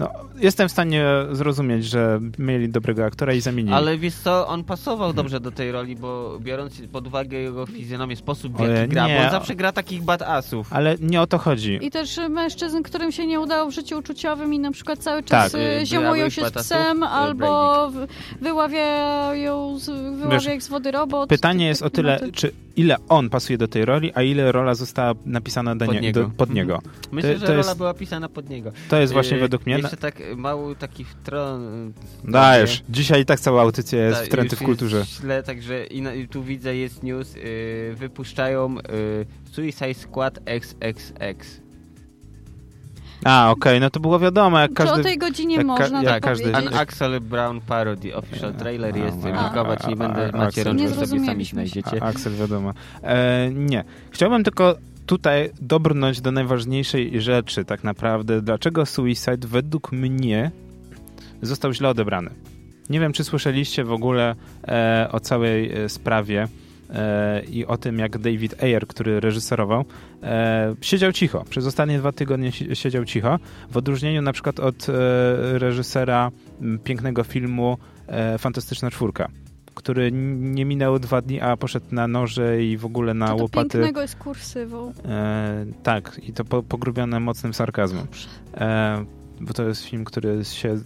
No, jestem w stanie zrozumieć, że mieli dobrego aktora i zamienili. Ale wiesz co, on pasował dobrze do tej roli, bo biorąc pod uwagę jego fizjonomię, sposób w jaki gra, nie. bo on zawsze gra takich badassów. Ale nie o to chodzi. I też y, mężczyzn, którym się nie udało w życiu uczuciowym i na przykład cały czas Tak. y, Y, ziomują się z batasów, psem y, albo wyławiają z, wyławia ich z wody robot. Pytanie jest o tyle, klimaty. czy ile on pasuje do tej roli, a ile rola została napisana do Pod nie, niego. Do, pod niego. Myślę, To- że to rola jest- była pisana pod niego. To jest właśnie Y, według mnie... Jeszcze tak mały taki wtron... y, Dajesz, dzisiaj i tak cała audycja jest Ta- w trendy w kulturze. Źle, także i, na, i tu widzę, jest news, y, wypuszczają y, Suicide Squad XXX. A, okej, no to było wiadomo, jak Czy każdy... o tej godzinie jak można jak tak? An Axel Brown Parody, official trailer A, jest, a, linkować nie będę, macie rączkę sobie sami znajdziecie. A, Axel, wiadomo. E, nie. Chciałbym tylko tutaj dobrnąć do najważniejszej rzeczy tak naprawdę. Dlaczego Suicide według mnie został źle odebrany? Nie wiem, czy słyszeliście w ogóle e, o całej e, sprawie e, i o tym, jak David Ayer, który reżyserował, e, siedział cicho. Przez ostatnie dwa tygodnie si- siedział cicho. W odróżnieniu na przykład od e, reżysera pięknego filmu e, Fantastyczna Czwórka który nie minęły dwa dni, a poszedł na noże i w ogóle na to, to łopaty. pięknego jest kursywą. E, tak, i to po, pogrubione mocnym sarkazmem. E, bo to jest film, który się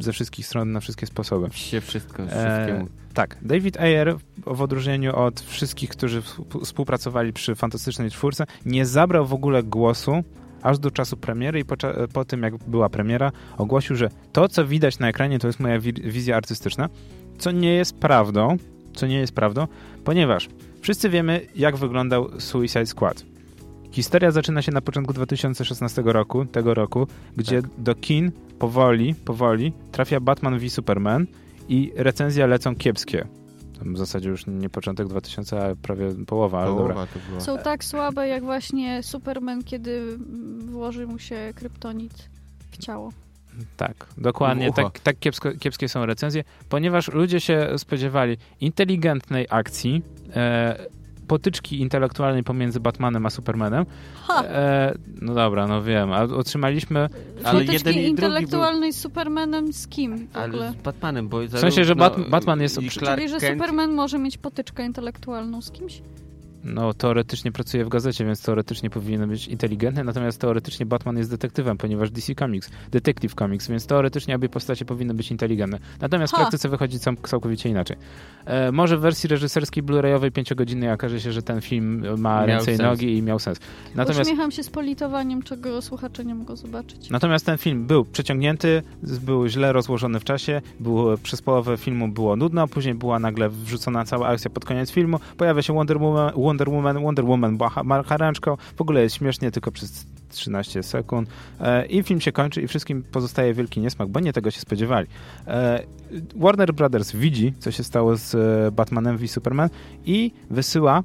ze wszystkich stron na wszystkie sposoby. się wszystko, E, tak, David Ayer w odróżnieniu od wszystkich, którzy współ- współpracowali przy Fantastycznej Czwórce, nie zabrał w ogóle głosu aż do czasu premiery i po, po tym, jak była premiera, ogłosił, że to, co widać na ekranie, to jest moja wi- wizja artystyczna, co nie jest prawdą, co nie jest prawdą, ponieważ wszyscy wiemy, jak wyglądał Suicide Squad. Historia zaczyna się na początku 2016 roku, tego roku, gdzie do kin powoli, powoli trafia Batman v Superman i recenzje lecą kiepskie. Tam w zasadzie już nie początek 2000, a prawie połowa, ale dobra. Połowa to była. Są tak słabe jak właśnie Superman, kiedy włoży mu się kryptonit w ciało. Tak, dokładnie. Ucho. Tak, tak kiepsko, kiepskie są recenzje, ponieważ ludzie się spodziewali inteligentnej akcji, e, potyczki intelektualnej pomiędzy Batmanem a Supermanem. E, no dobra, no wiem, a otrzymaliśmy Ale Potyczki jeden i intelektualnej z Supermanem z kim w ogóle? Ale z Batmanem, bo W sensie, że Bat- Batman jest- Czyli, że Superman może mieć potyczkę intelektualną z kimś? No, teoretycznie pracuje w gazecie, więc teoretycznie powinien być inteligentny, natomiast teoretycznie Batman jest detektywem, ponieważ DC Comics, Detective Comics, więc teoretycznie obie postacie powinny być inteligentne. Natomiast w Ha. praktyce wychodzi cał- całkowicie inaczej. E, może w wersji reżyserskiej Blu-rayowej pięciogodzinnej okaże się, że ten film ma Miał ręce i sens. nogi i miał sens. Natomiast, Uśmiecham się z politowaniem, czego słuchacze nie mogą zobaczyć. natomiast ten film był przeciągnięty, był źle rozłożony w czasie, było, przez połowę filmu było nudno, później była nagle wrzucona cała akcja pod koniec filmu, pojawia się Wonder Woman, Wonder Woman, Wonder Woman macha ręczką, w ogóle jest śmiesznie tylko przez 13 sekund e, i film się kończy i wszystkim pozostaje wielki niesmak, bo nie tego się spodziewali. E, Warner Brothers widzi, co się stało z e, Batmanem v Superman i wysyła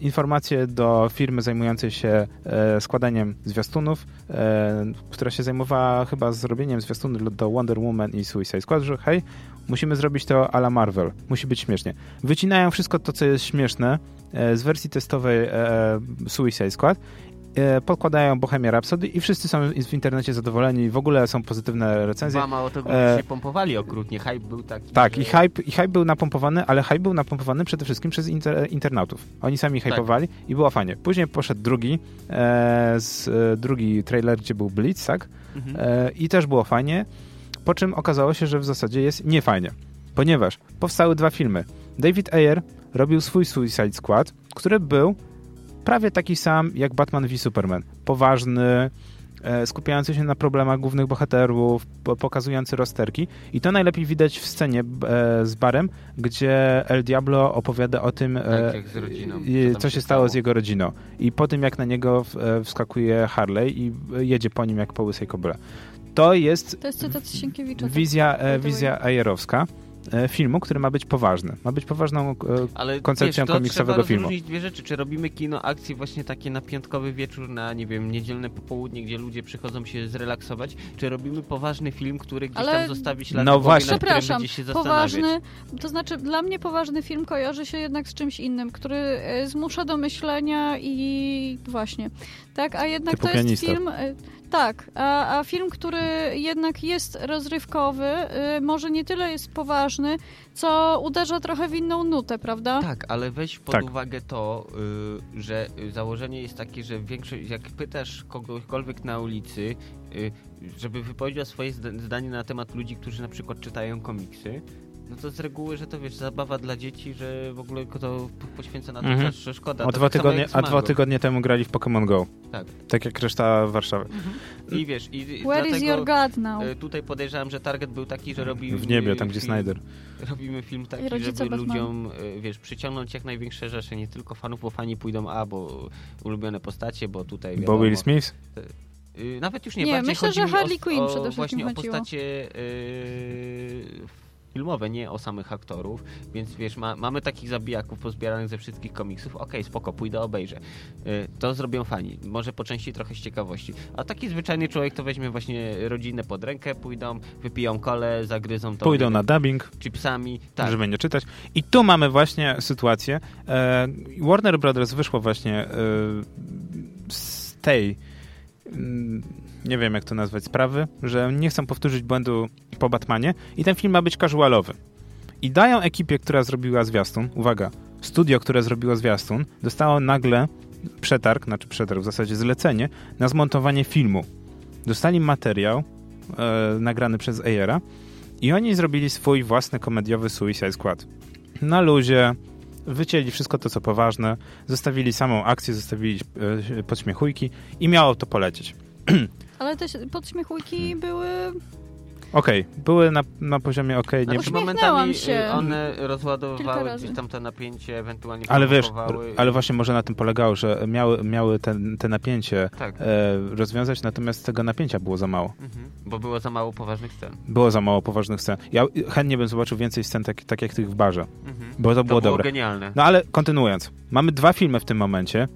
informacje do firmy zajmującej się e, składaniem zwiastunów, e, która się zajmowała chyba zrobieniem zwiastunu do Wonder Woman i Suicide Squad, że hej, musimy zrobić to a la Marvel, musi być śmiesznie. Wycinają wszystko to, co jest śmieszne e, z wersji testowej Suicide Squad podkładają Bohemia Rhapsody i wszyscy są w internecie zadowoleni, w ogóle są pozytywne recenzje. Ba, mało tego, E, się pompowali okrutnie. Hype był taki, Tak, że... i hype, i hype był napompowany, ale hype był napompowany przede wszystkim przez inter, internautów. Oni sami Tak. hypowali i było fajnie. Później poszedł drugi, e, z, e, drugi trailer, gdzie był Blitz, tak? Mhm. E, I też było fajnie, po czym okazało się, że w zasadzie jest niefajnie, ponieważ powstały dwa filmy. David Ayer robił swój Suicide Squad, który był prawie taki sam jak Batman v Superman. Poważny, e, skupiający się na problemach głównych bohaterów, po- pokazujący rozterki. I to najlepiej widać w scenie e, z barem, gdzie El Diablo opowiada o tym, e, Tak, jak z rodziną. Co co się stało z jego rodziną. I po tym, jak na niego w- e, wskakuje Harley i jedzie po nim jak po łysej kobyle. To jest To jest cytat z Sienkiewicza. tak? wizja, e, way. wizja ajerowska filmu, który ma być poważny. Ma być poważną e, Ale koncepcją wiesz, to komiksowego trzeba filmu. rozróżnić dwie rzeczy. Czy robimy kino akcji właśnie takie na piątkowy wieczór, na nie wiem, niedzielne popołudnie, gdzie ludzie przychodzą się zrelaksować, czy robimy poważny film, który gdzieś Ale- tam zostawi ślad No właśnie. nad Przepraszam, się poważny, to znaczy dla mnie poważny film kojarzy się jednak z czymś innym, który e, zmusza do myślenia i właśnie, tak, a jednak Typu to jest pianista. film, e, tak, a, a film, który jednak jest rozrywkowy, e, może nie tyle jest poważny, co uderza trochę w inną nutę, prawda? Tak, ale weź pod Tak. uwagę to, y, że y, założenie jest takie, że większość, jak pytasz kogokolwiek na ulicy, y, żeby wypowiedział swoje zda- zdanie na temat ludzi, którzy na przykład czytają komiksy, no to z reguły, że to wiesz, zabawa dla dzieci, że w ogóle to poświęca na to Mhm. czas, że szkoda. A To dwa, tak tygodnie, a dwa tygodnie temu grali w Pokémon Go. Tak. Tak jak reszta Warszawy. I wiesz, i Where is your God now? y, Tutaj podejrzewam, że target był taki, że robimy W niebie, tam gdzie film, Snyder. Robimy film taki, żeby Batmana. ludziom, y, wiesz, przyciągnąć jak największe rzesze, nie tylko fanów, bo fani pójdą, a, bo ulubione postacie, bo tutaj Bo wiadomo, Will Smith? y, Nawet już nie, Nie, bardziej myślę, chodzi że mi Harley o, Quinn o, przede wszystkim właśnie o chodziło. postacie y, filmowe, nie o samych aktorów, więc wiesz, ma, mamy takich zabijaków pozbieranych ze wszystkich komiksów, okej, spoko, pójdę, obejrzę. Y, To zrobią fani, może po części trochę z ciekawości. A taki zwyczajny człowiek to weźmie właśnie rodzinę pod rękę, pójdą, wypiją kole, zagryzą to Pójdą na dubbing, chipsami, tak. żeby nie czytać. I tu mamy właśnie sytuację. E, Warner Brothers wyszło właśnie e, z tej, mm, nie wiem jak to nazwać, sprawy, że nie chcą powtórzyć błędu po Batmanie i ten film ma być casualowy. I dają ekipie, która zrobiła zwiastun, uwaga, studio, które zrobiło zwiastun, dostało nagle przetarg, znaczy przetarg, w zasadzie zlecenie na zmontowanie filmu. Dostali materiał e, nagrany przez Ayera i oni zrobili swój własny komediowy Suicide Squad. Na luzie, wycięli wszystko to, co poważne, zostawili samą akcję, zostawili e, podśmiechujki i miało to polecieć. Ale te podśmiechujki były... Okej, były na, na poziomie okej, nie Znaczy, momentami się. one rozładowywały gdzieś tam to napięcie, ewentualnie ale wiesz, ale właśnie może na tym polegało, że miały, miały ten, te napięcie Tak, e, rozwiązać, natomiast tego napięcia było za mało. mhm. bo było za mało poważnych scen. Było za mało poważnych scen. Ja chętnie bym zobaczył więcej scen tak, tak jak tych w barze, Mhm. bo to było to było dobre. genialne. No ale kontynuując. Mamy dwa filmy w tym momencie.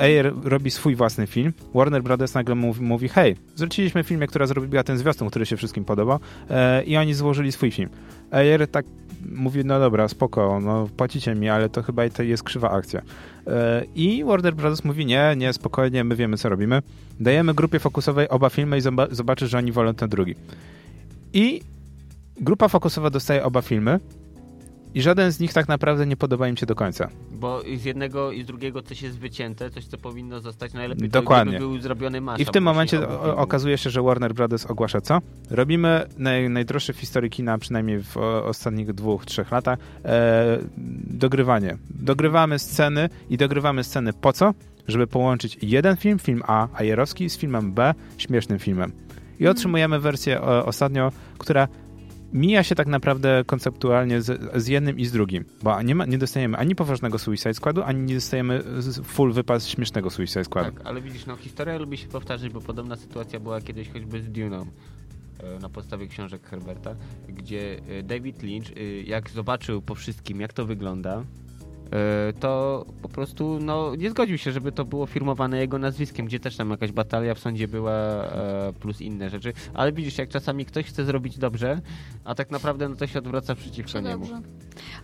Ayer robi swój własny film. Warner Brothers nagle mówi, mówi hej, zwróciliśmy filmie, która zrobiła ten zwiastun, który się wszystkim podobał e, i oni złożyli swój film. Ayer tak mówi, no dobra, spoko, no płacicie mi, ale to chyba to jest krzywa akcja. E, I Warner Brothers mówi, nie, nie, spokojnie, my wiemy, co robimy. Dajemy grupie fokusowej oba filmy i zoba- zobaczy, że oni wolą ten drugi. I grupa fokusowa dostaje oba filmy i żaden z nich tak naprawdę nie podoba im się do końca. Bo z jednego i z drugiego coś jest wycięte, coś co powinno zostać najlepiej. Dokładnie. To, był zrobiony I w tym momencie o- okazuje się, że Warner Brothers ogłasza co? Robimy naj, najdroższy w historii kina, przynajmniej w o, ostatnich dwóch, trzech latach, e, dogrywanie. Dogrywamy sceny i dogrywamy sceny po co? Żeby połączyć jeden film, film A, ajerowski, z filmem B, śmiesznym filmem. I otrzymujemy wersję o, ostatnio, która mija się tak naprawdę konceptualnie z, z jednym i z drugim, bo nie, ma, nie dostajemy ani poważnego Suicide Squadu, ani nie dostajemy full wypas śmiesznego Suicide Squadu. Tak, ale widzisz, no historia lubi się powtarzać, bo podobna sytuacja była kiedyś choćby z Dune'ą e, na podstawie książek Herberta, gdzie e, David Lynch, e, jak zobaczył po wszystkim, jak to wygląda, to po prostu no, nie zgodził się, żeby to było firmowane jego nazwiskiem, gdzie też tam jakaś batalia w sądzie była plus inne rzeczy. Ale widzisz, jak czasami ktoś chce zrobić dobrze, a tak naprawdę no, to się odwraca przeciwko niemu.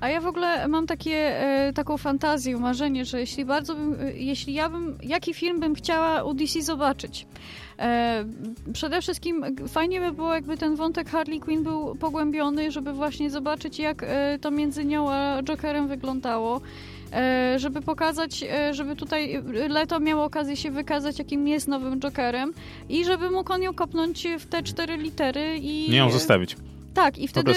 A ja w ogóle mam takie, taką fantazję, marzenie, że jeśli bardzo bym, jeśli ja bym, jaki film bym chciała u DC zobaczyć, E, przede wszystkim fajnie by było, jakby ten wątek Harley Quinn był pogłębiony, żeby właśnie zobaczyć, jak e, to między nią a Jokerem wyglądało e, żeby pokazać, żeby tutaj Leto miał okazję się wykazać, jakim jest nowym Jokerem i żeby mógł on ją kopnąć w te cztery litery i... Nie ją zostawić. Tak, i wtedy,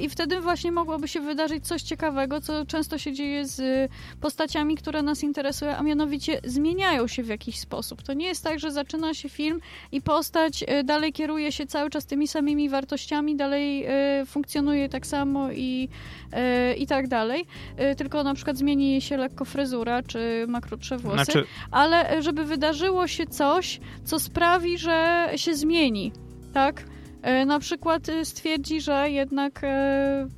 i wtedy właśnie mogłoby się wydarzyć coś ciekawego, co często się dzieje z postaciami, które nas interesują, a mianowicie zmieniają się w jakiś sposób. To nie jest tak, że zaczyna się film i postać y, dalej kieruje się cały czas tymi samymi wartościami, dalej y, funkcjonuje tak samo i, y, i tak dalej, tylko na przykład zmieni się lekko fryzura, czy ma krótsze włosy, znaczy... ale żeby wydarzyło się coś, co sprawi, że się zmieni, tak? E, na przykład y, stwierdzi, że jednak e,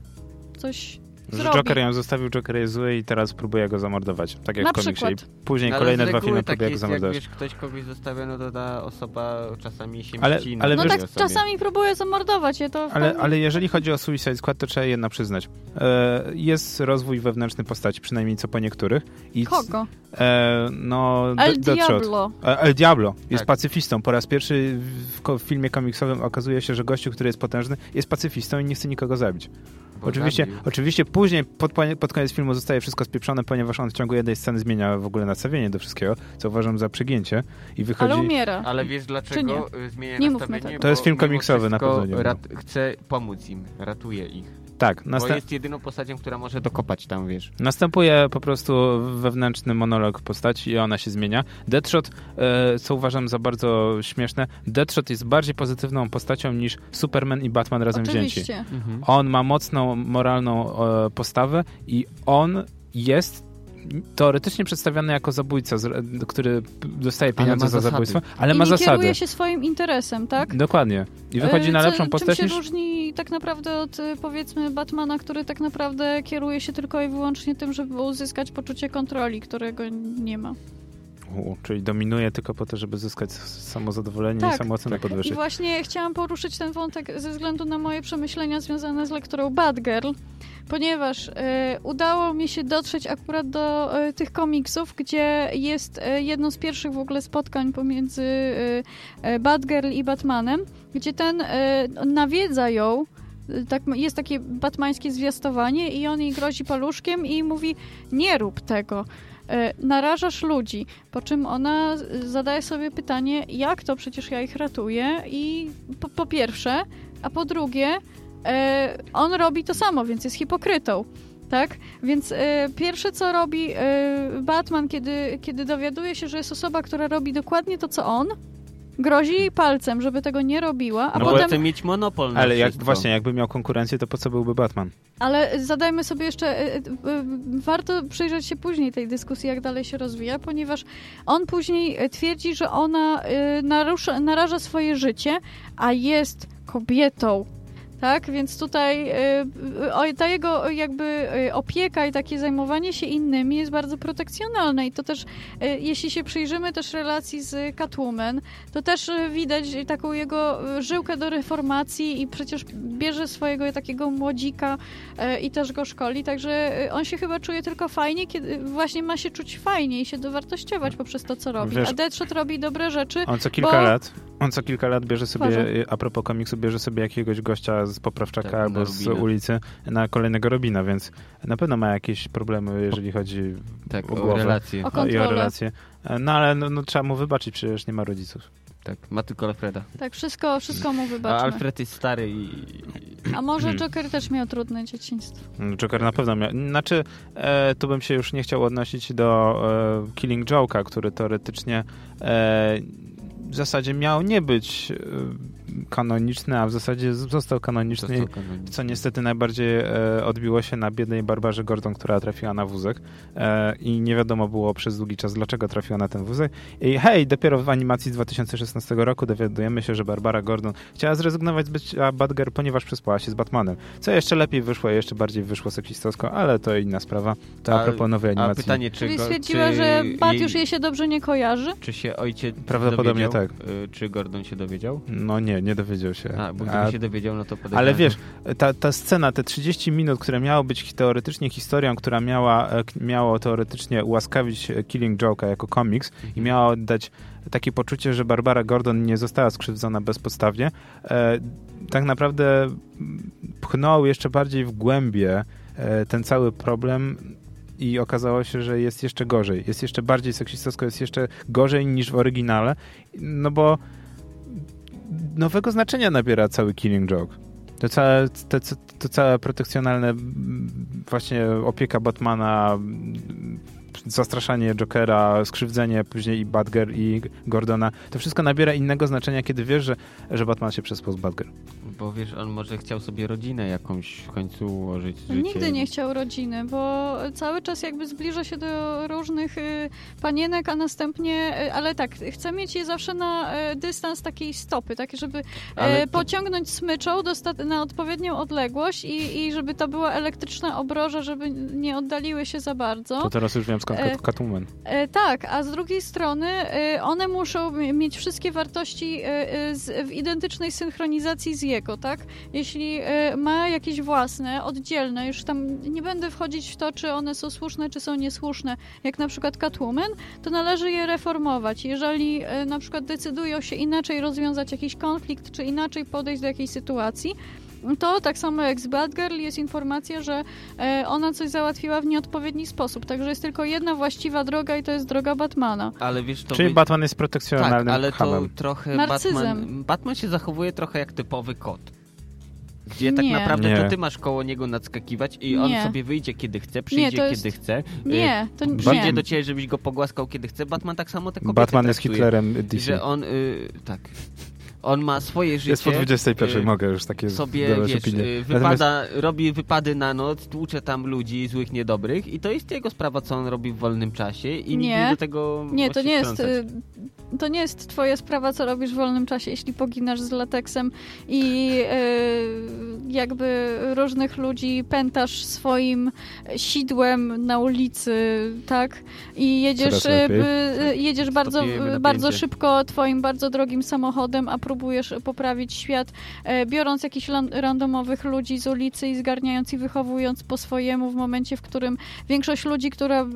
że zrobi. Joker ją zostawił, Joker jest zły i teraz próbuje go zamordować. Tak jak Na w komiksie. I później no, kolejne dwa filmy tak próbuje go zamordować. Jak wiesz, ktoś kogoś zostawia, no to ta osoba czasami się ale, mści ale No tak osobie. czasami próbuje zamordować je to. Ale, ale jeżeli chodzi o Suicide Squad, to trzeba jedno przyznać. E, jest rozwój wewnętrzny postaci, przynajmniej co po niektórych. I Kogo? E, no, El Diablo. E, El Diablo jest tak. pacyfistą. Po raz pierwszy w, w filmie komiksowym okazuje się, że gościu, który jest potężny, jest pacyfistą i nie chce nikogo zabić. Oczywiście, oczywiście później pod, pod koniec filmu zostaje wszystko spieprzone, ponieważ on w ciągu jednej sceny zmienia w ogóle nastawienie do wszystkiego, co uważam za przegięcie. I wychodzi... Ale umiera. Ale wiesz dlaczego zmienia nie nastawienie? To jest film komiksowy na pewno. Nie chce pomóc im, ratuje ich. Tak. Nasta- Bo jest jedyną postacią, która może dokopać tam, wiesz. Następuje po prostu wewnętrzny monolog postaci i ona się zmienia. Deadshot, e, co uważam za bardzo śmieszne, Deadshot jest bardziej pozytywną postacią niż Superman i Batman razem Oczywiście. wzięci. Mhm. On ma mocną moralną e, postawę i on jest teoretycznie przedstawiany jako zabójca, który dostaje pieniądze za zabójstwo, ale I ma zasady. kieruje się swoim interesem, tak? Dokładnie. I wychodzi na e, lepszą postać czym się niż... różni tak naprawdę od y, powiedzmy Batmana, który tak naprawdę kieruje się tylko i wyłącznie tym, żeby uzyskać poczucie kontroli, którego nie ma. U, czyli dominuje tylko po to, żeby zyskać samozadowolenie tak, i samoocenę tak. podwyższyć. I właśnie chciałam poruszyć ten wątek ze względu na moje przemyślenia związane z lekturą Bad Girl, ponieważ y, udało mi się dotrzeć akurat do y, tych komiksów, gdzie jest y, jedno z pierwszych w ogóle spotkań pomiędzy Bad Girl i Batmanem, gdzie ten nawiedza ją tak, jest takie batmańskie zwiastowanie i on jej grozi paluszkiem i mówi nie rób tego. Narażasz ludzi, po czym ona zadaje sobie pytanie, jak to przecież ja ich ratuję i po, po pierwsze, a po drugie, E, on robi to samo, więc jest hipokrytą. Tak? Więc e, pierwsze, co robi e, Batman, kiedy, kiedy dowiaduje się, że jest osoba, która robi dokładnie to, co on, grozi jej palcem, żeby tego nie robiła, a no potem... chce mieć monopol na Ale jak, właśnie, jakby miał konkurencję, to po co byłby Batman? Ale zadajmy sobie jeszcze, warto przyjrzeć się później tej dyskusji, jak dalej się rozwija, ponieważ on później twierdzi, że ona narusza, naraża swoje życie, a jest kobietą, tak? Więc tutaj y, ta jego jakby y, opieka i takie zajmowanie się innymi jest bardzo protekcjonalne i to też, y, jeśli się przyjrzymy też relacji z Catwoman, to też widać taką jego żyłkę do reformacji i przecież bierze swojego takiego młodzika i też go szkoli, także on się chyba czuje tylko fajnie, kiedy właśnie ma się czuć fajnie i się dowartościować poprzez to, co robi. Wiesz, A Deadshot robi dobre rzeczy. On co kilka bo... lat on co kilka lat bierze sobie, Tworzę. a propos komiksu, bierze sobie jakiegoś gościa z poprawczaka tak, albo z ulicy na kolejnego Robina, więc na pewno ma jakieś problemy, jeżeli chodzi tak, o, o relacje. O I o relacje. No ale no, no, trzeba mu wybaczyć, przecież nie ma rodziców. Tak, ma tylko Alfreda. Tak, wszystko, wszystko mu wybaczmy. A Alfred jest stary i... A może hmm. Joker też miał trudne dzieciństwo? Joker na pewno miał. Znaczy, e, tu bym się już nie chciał odnosić do e, Killing Joke'a, który teoretycznie e, w zasadzie miał nie być e, kanoniczny, a w zasadzie został kanoniczny, Został kanoniczny. co niestety najbardziej e, odbiło się na biednej Barbarze Gordon, która trafiła na wózek e, i nie wiadomo było przez długi czas, dlaczego trafiła na ten wózek. I hej, dopiero w animacji z 2016 roku dowiadujemy się, że Barbara Gordon chciała zrezygnować z bycia Batgirl, ponieważ przespała się z Batmanem. Co jeszcze lepiej wyszło, jeszcze bardziej wyszło seksistowsko, ale to inna sprawa. To a, A- propos nowej A animacji. pytanie, czy, Czyli go, stwierdziła, czy że Bat jej- już jej się dobrze nie kojarzy? Czy się ojciec Prawdopodobnie dowiedział? tak. Y, Czy Gordon się dowiedział? No nie, nie dowiedział się. A, bo gdyby A- się dowiedział, no to podejrzewam. Ale wiesz, ta, ta scena, te 30 minut, które miało być teoretycznie historią, która miała, e, miało teoretycznie ułaskawić e, Killing Joke'a jako komiks i miało dać takie poczucie, że Barbara Gordon nie została skrzywdzona bezpodstawnie, e, tak naprawdę pchnął jeszcze bardziej w głębie e, ten cały problem i okazało się, że jest jeszcze gorzej. Jest jeszcze bardziej seksistowsko, jest jeszcze gorzej niż w oryginale, no bo nowego znaczenia nabiera cały Killing Joke. To całe, to, to, całe protekcjonalne właśnie opieka Batmana, zastraszanie Jokera, skrzywdzenie później i Batgirl i Gordona, to wszystko nabiera innego znaczenia, kiedy wiesz, że, że Batman się przespał z Batgirl. Bo wiesz, on może chciał sobie rodzinę jakąś w końcu ułożyć. Życie. Nigdy nie chciał rodziny, bo cały czas jakby zbliża się do różnych y, panienek, a następnie, y, ale tak, chce mieć je zawsze na y, dystans takiej stopy, tak żeby to- pociągnąć smyczą na odpowiednią odległość i, i żeby to była elektryczna obroża, żeby nie oddaliły się za bardzo. To teraz już wiem skąd E, Cat- Catwoman. E, tak, a z drugiej strony one muszą mieć wszystkie wartości w identycznej synchronizacji z jego, tak? Jeśli e, ma jakieś własne, oddzielne, już tam nie będę wchodzić w to, czy one są słuszne, czy są niesłuszne, jak na przykład Catwoman, to należy je reformować. Jeżeli e, na przykład decydują się inaczej rozwiązać jakiś konflikt, czy inaczej podejść do jakiejś sytuacji, to tak samo jak z Batgirl jest informacja, że e, ona coś załatwiła w nieodpowiedni sposób. Także jest tylko jedna właściwa droga i to jest droga Batmana. Ale wiesz, to Czyli wy- Batman jest Tak, protekcjonalnym ale to hamem. trochę Narcyzem. Batman, Batman się zachowuje trochę jak typowy kot. Gdzie tak Nie. naprawdę Nie. to ty masz koło niego nadskakiwać i on Nie. sobie wyjdzie kiedy chce, przyjdzie to jest- kiedy chce. Nie, to y, Przyjdzie nie. do ciebie, żebyś go pogłaskał kiedy chce. Batman tak samo te kobiety Batman jest traktuje. Hitlerem DC. Że on, y, tak, on ma swoje życie. Jest po 21, y, mogę już takie sobie, wiesz, opinie. y, Natomiast wypada, robi wypady na noc, tłucze tam ludzi złych, niedobrych i to jest jego sprawa, co on robi w wolnym czasie i Nie. nie do tego Nie, to nie jest. To nie jest twoja sprawa, co robisz w wolnym czasie, jeśli poginasz z lateksem i y, jakby różnych ludzi pętasz swoim sidłem na ulicy, tak? I jedziesz, y, by- y, jedziesz bardzo, bardzo szybko twoim bardzo drogim samochodem, a próbujesz poprawić świat, e, biorąc jakichś randomowych ludzi z ulicy i zgarniając i wychowując po swojemu w momencie, w którym większość ludzi, która,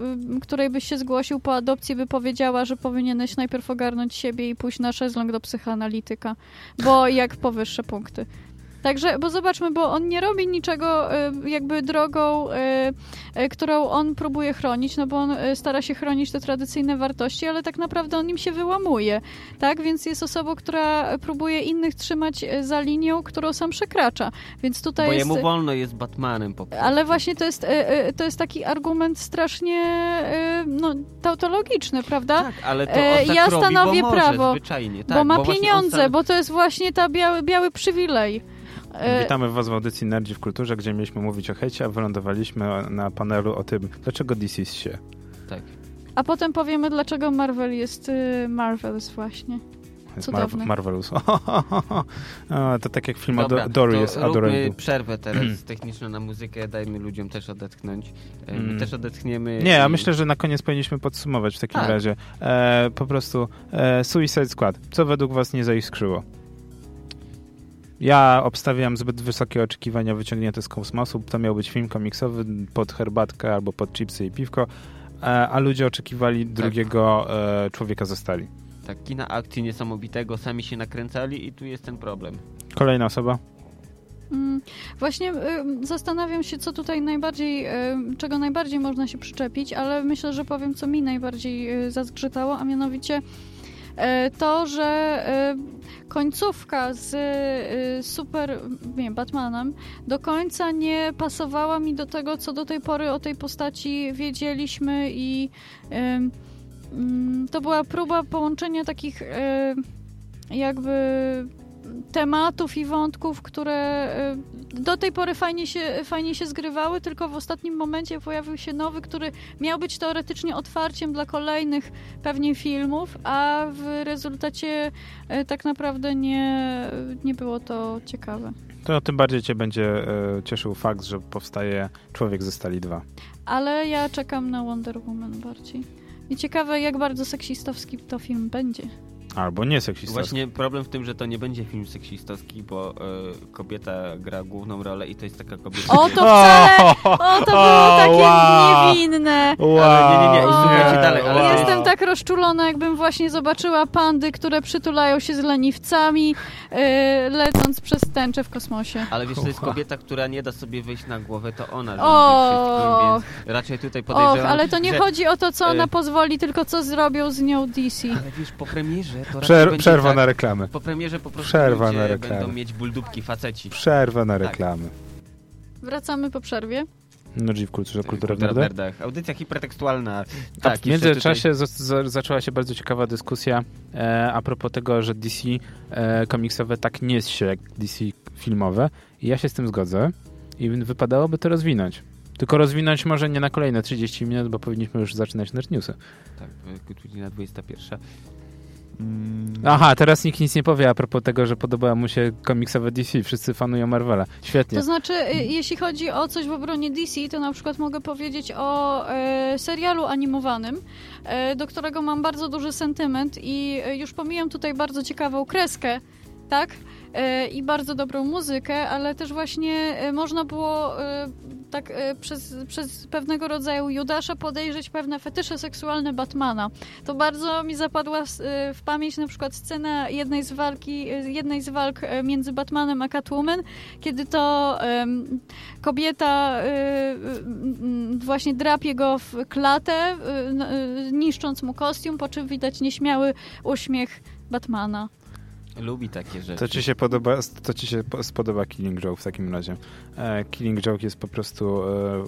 której byś się zgłosił po adopcji, by powiedziała, że powinieneś najpierw ogarnąć siebie i pójść na szezlong do psychoanalityka, bo jak powyższe punkty. Także, bo zobaczmy, bo on nie robi niczego y, jakby drogą, y, y, którą on próbuje chronić, no bo on stara się chronić te tradycyjne wartości, ale tak naprawdę on im się wyłamuje, tak? Więc jest osobą, która próbuje innych trzymać za linią, którą sam przekracza. Więc tutaj Bo jest... jemu wolno jest Batmanem po prostu. Ale właśnie to jest, to jest taki argument strasznie no, tautologiczny, prawda? Tak, ale to on tak ja robi, stanowię bo może, prawo, zwyczajnie. Tak, bo ma on pieniądze, sam- bo to jest właśnie ta biały, biały przywilej. E, Witamy Was w audycji Nerdzi w Kulturze, gdzie mieliśmy mówić o hejcie, a wylądowaliśmy na panelu o tym, dlaczego DC się. Tak. A potem powiemy, dlaczego Marvel jest y, Marvels właśnie. Jest Cudowne. Marvelous. [LAUGHS] To tak jak film Dobra, Ado- Dory to jest Adorable. przerwę teraz [CLEARS THROAT] techniczną na muzykę, dajmy ludziom też odetchnąć. E, My Mm. też odetchniemy. Nie, a i- myślę, że na koniec powinniśmy podsumować w takim Tak. razie. E, po prostu e, Suicide Squad. Co według Was nie zaiskrzyło? Ja obstawiam zbyt wysokie oczekiwania wyciągnięte z kosmosu. To miał być film komiksowy pod herbatkę albo pod chipsy i piwko, e, a ludzie oczekiwali drugiego e, człowieka ze stali. Tak, kina akcji niesamowitego, sami się nakręcali i tu jest ten problem. Kolejna osoba? Mm, Właśnie y, zastanawiam się, co tutaj najbardziej, y, czego najbardziej można się przyczepić, ale myślę, że powiem, co mi najbardziej y, zazgrzytało, a mianowicie to, że y, końcówka z y, super, nie, Batmanem do końca nie pasowała mi do tego, co do tej pory o tej postaci wiedzieliśmy i mm, to była próba połączenia takich jakby tematów i wątków, które y, do tej pory fajnie się, fajnie się zgrywały, tylko w ostatnim momencie pojawił się nowy, który miał być teoretycznie otwarciem dla kolejnych pewnie filmów, a w rezultacie y, tak naprawdę nie, nie było to ciekawe. To tym bardziej cię będzie e, cieszył fakt, że powstaje Człowiek ze Stali 2. Ale ja czekam na Wonder Woman bardziej. I ciekawe, jak bardzo seksistowski to film będzie. Albo nie seksistowski. Właśnie problem w tym, że to nie będzie film seksistowski, bo y, kobieta gra główną rolę i to jest taka kobieta... O, to [LAUGHS] wcale! O, to było [LAUGHS] takie wow. niewinne! Wow. Ale nie, nie, nie, i słuchajcie dalej. Ale. Jestem tak rozczulona, jakbym właśnie zobaczyła pandy, które przytulają się z leniwcami, yy, lecąc przez tęczę w kosmosie. Ale wiesz, to jest kobieta, która nie da sobie wyjść na głowę, to ona rządzi wszystkim, więc raczej tutaj Och, podejrzewam, ale to nie że... chodzi o to, co ona e, pozwoli, tylko co zrobią z nią DC. Ale wiesz, po premierze to Przer przerwa tak, na reklamy. Po premierze po prostu Przerwa na reklamę. będą mieć buldupki faceci. Przerwa na Tak. reklamy. Wracamy po przerwie. No w kulturze, kultura w Kultura w nerdach. nerdach. Audycja hipertekstualna. Tak, w międzyczasie za- za- zaczęła się bardzo ciekawa dyskusja e, a propos tego, że DC e, komiksowe tak nie jest się jak DC filmowe. I ja się z tym zgodzę. I wypadałoby to rozwinąć. Tylko rozwinąć może nie na kolejne 30 minut, bo powinniśmy już zaczynać nerd newsy. Tutaj, tak, godzina 21. Mm, Aha, teraz nikt nic nie powie a propos tego, że podoba mu się komiksowe DC. Wszyscy fanują Marvela. Świetnie. To znaczy, y, jeśli chodzi o coś w obronie DC, to na przykład mogę powiedzieć o e, serialu animowanym, e, do którego mam bardzo duży sentyment i e, już pomijam tutaj bardzo ciekawą kreskę, tak? E, I bardzo dobrą muzykę, ale też właśnie e, można było e, tak przez, przez pewnego rodzaju Judasza podejrzeć pewne fetysze seksualne Batmana. To bardzo mi zapadła w pamięć na przykład scena jednej z walki, jednej z walk między Batmanem a Catwoman, kiedy to kobieta właśnie drapie go w klatę, niszcząc mu kostium, po czym widać nieśmiały uśmiech Batmana. Lubi takie rzeczy. To ci się podoba, to ci się po- spodoba Killing Joke w takim razie. E, Killing Joke jest po prostu e,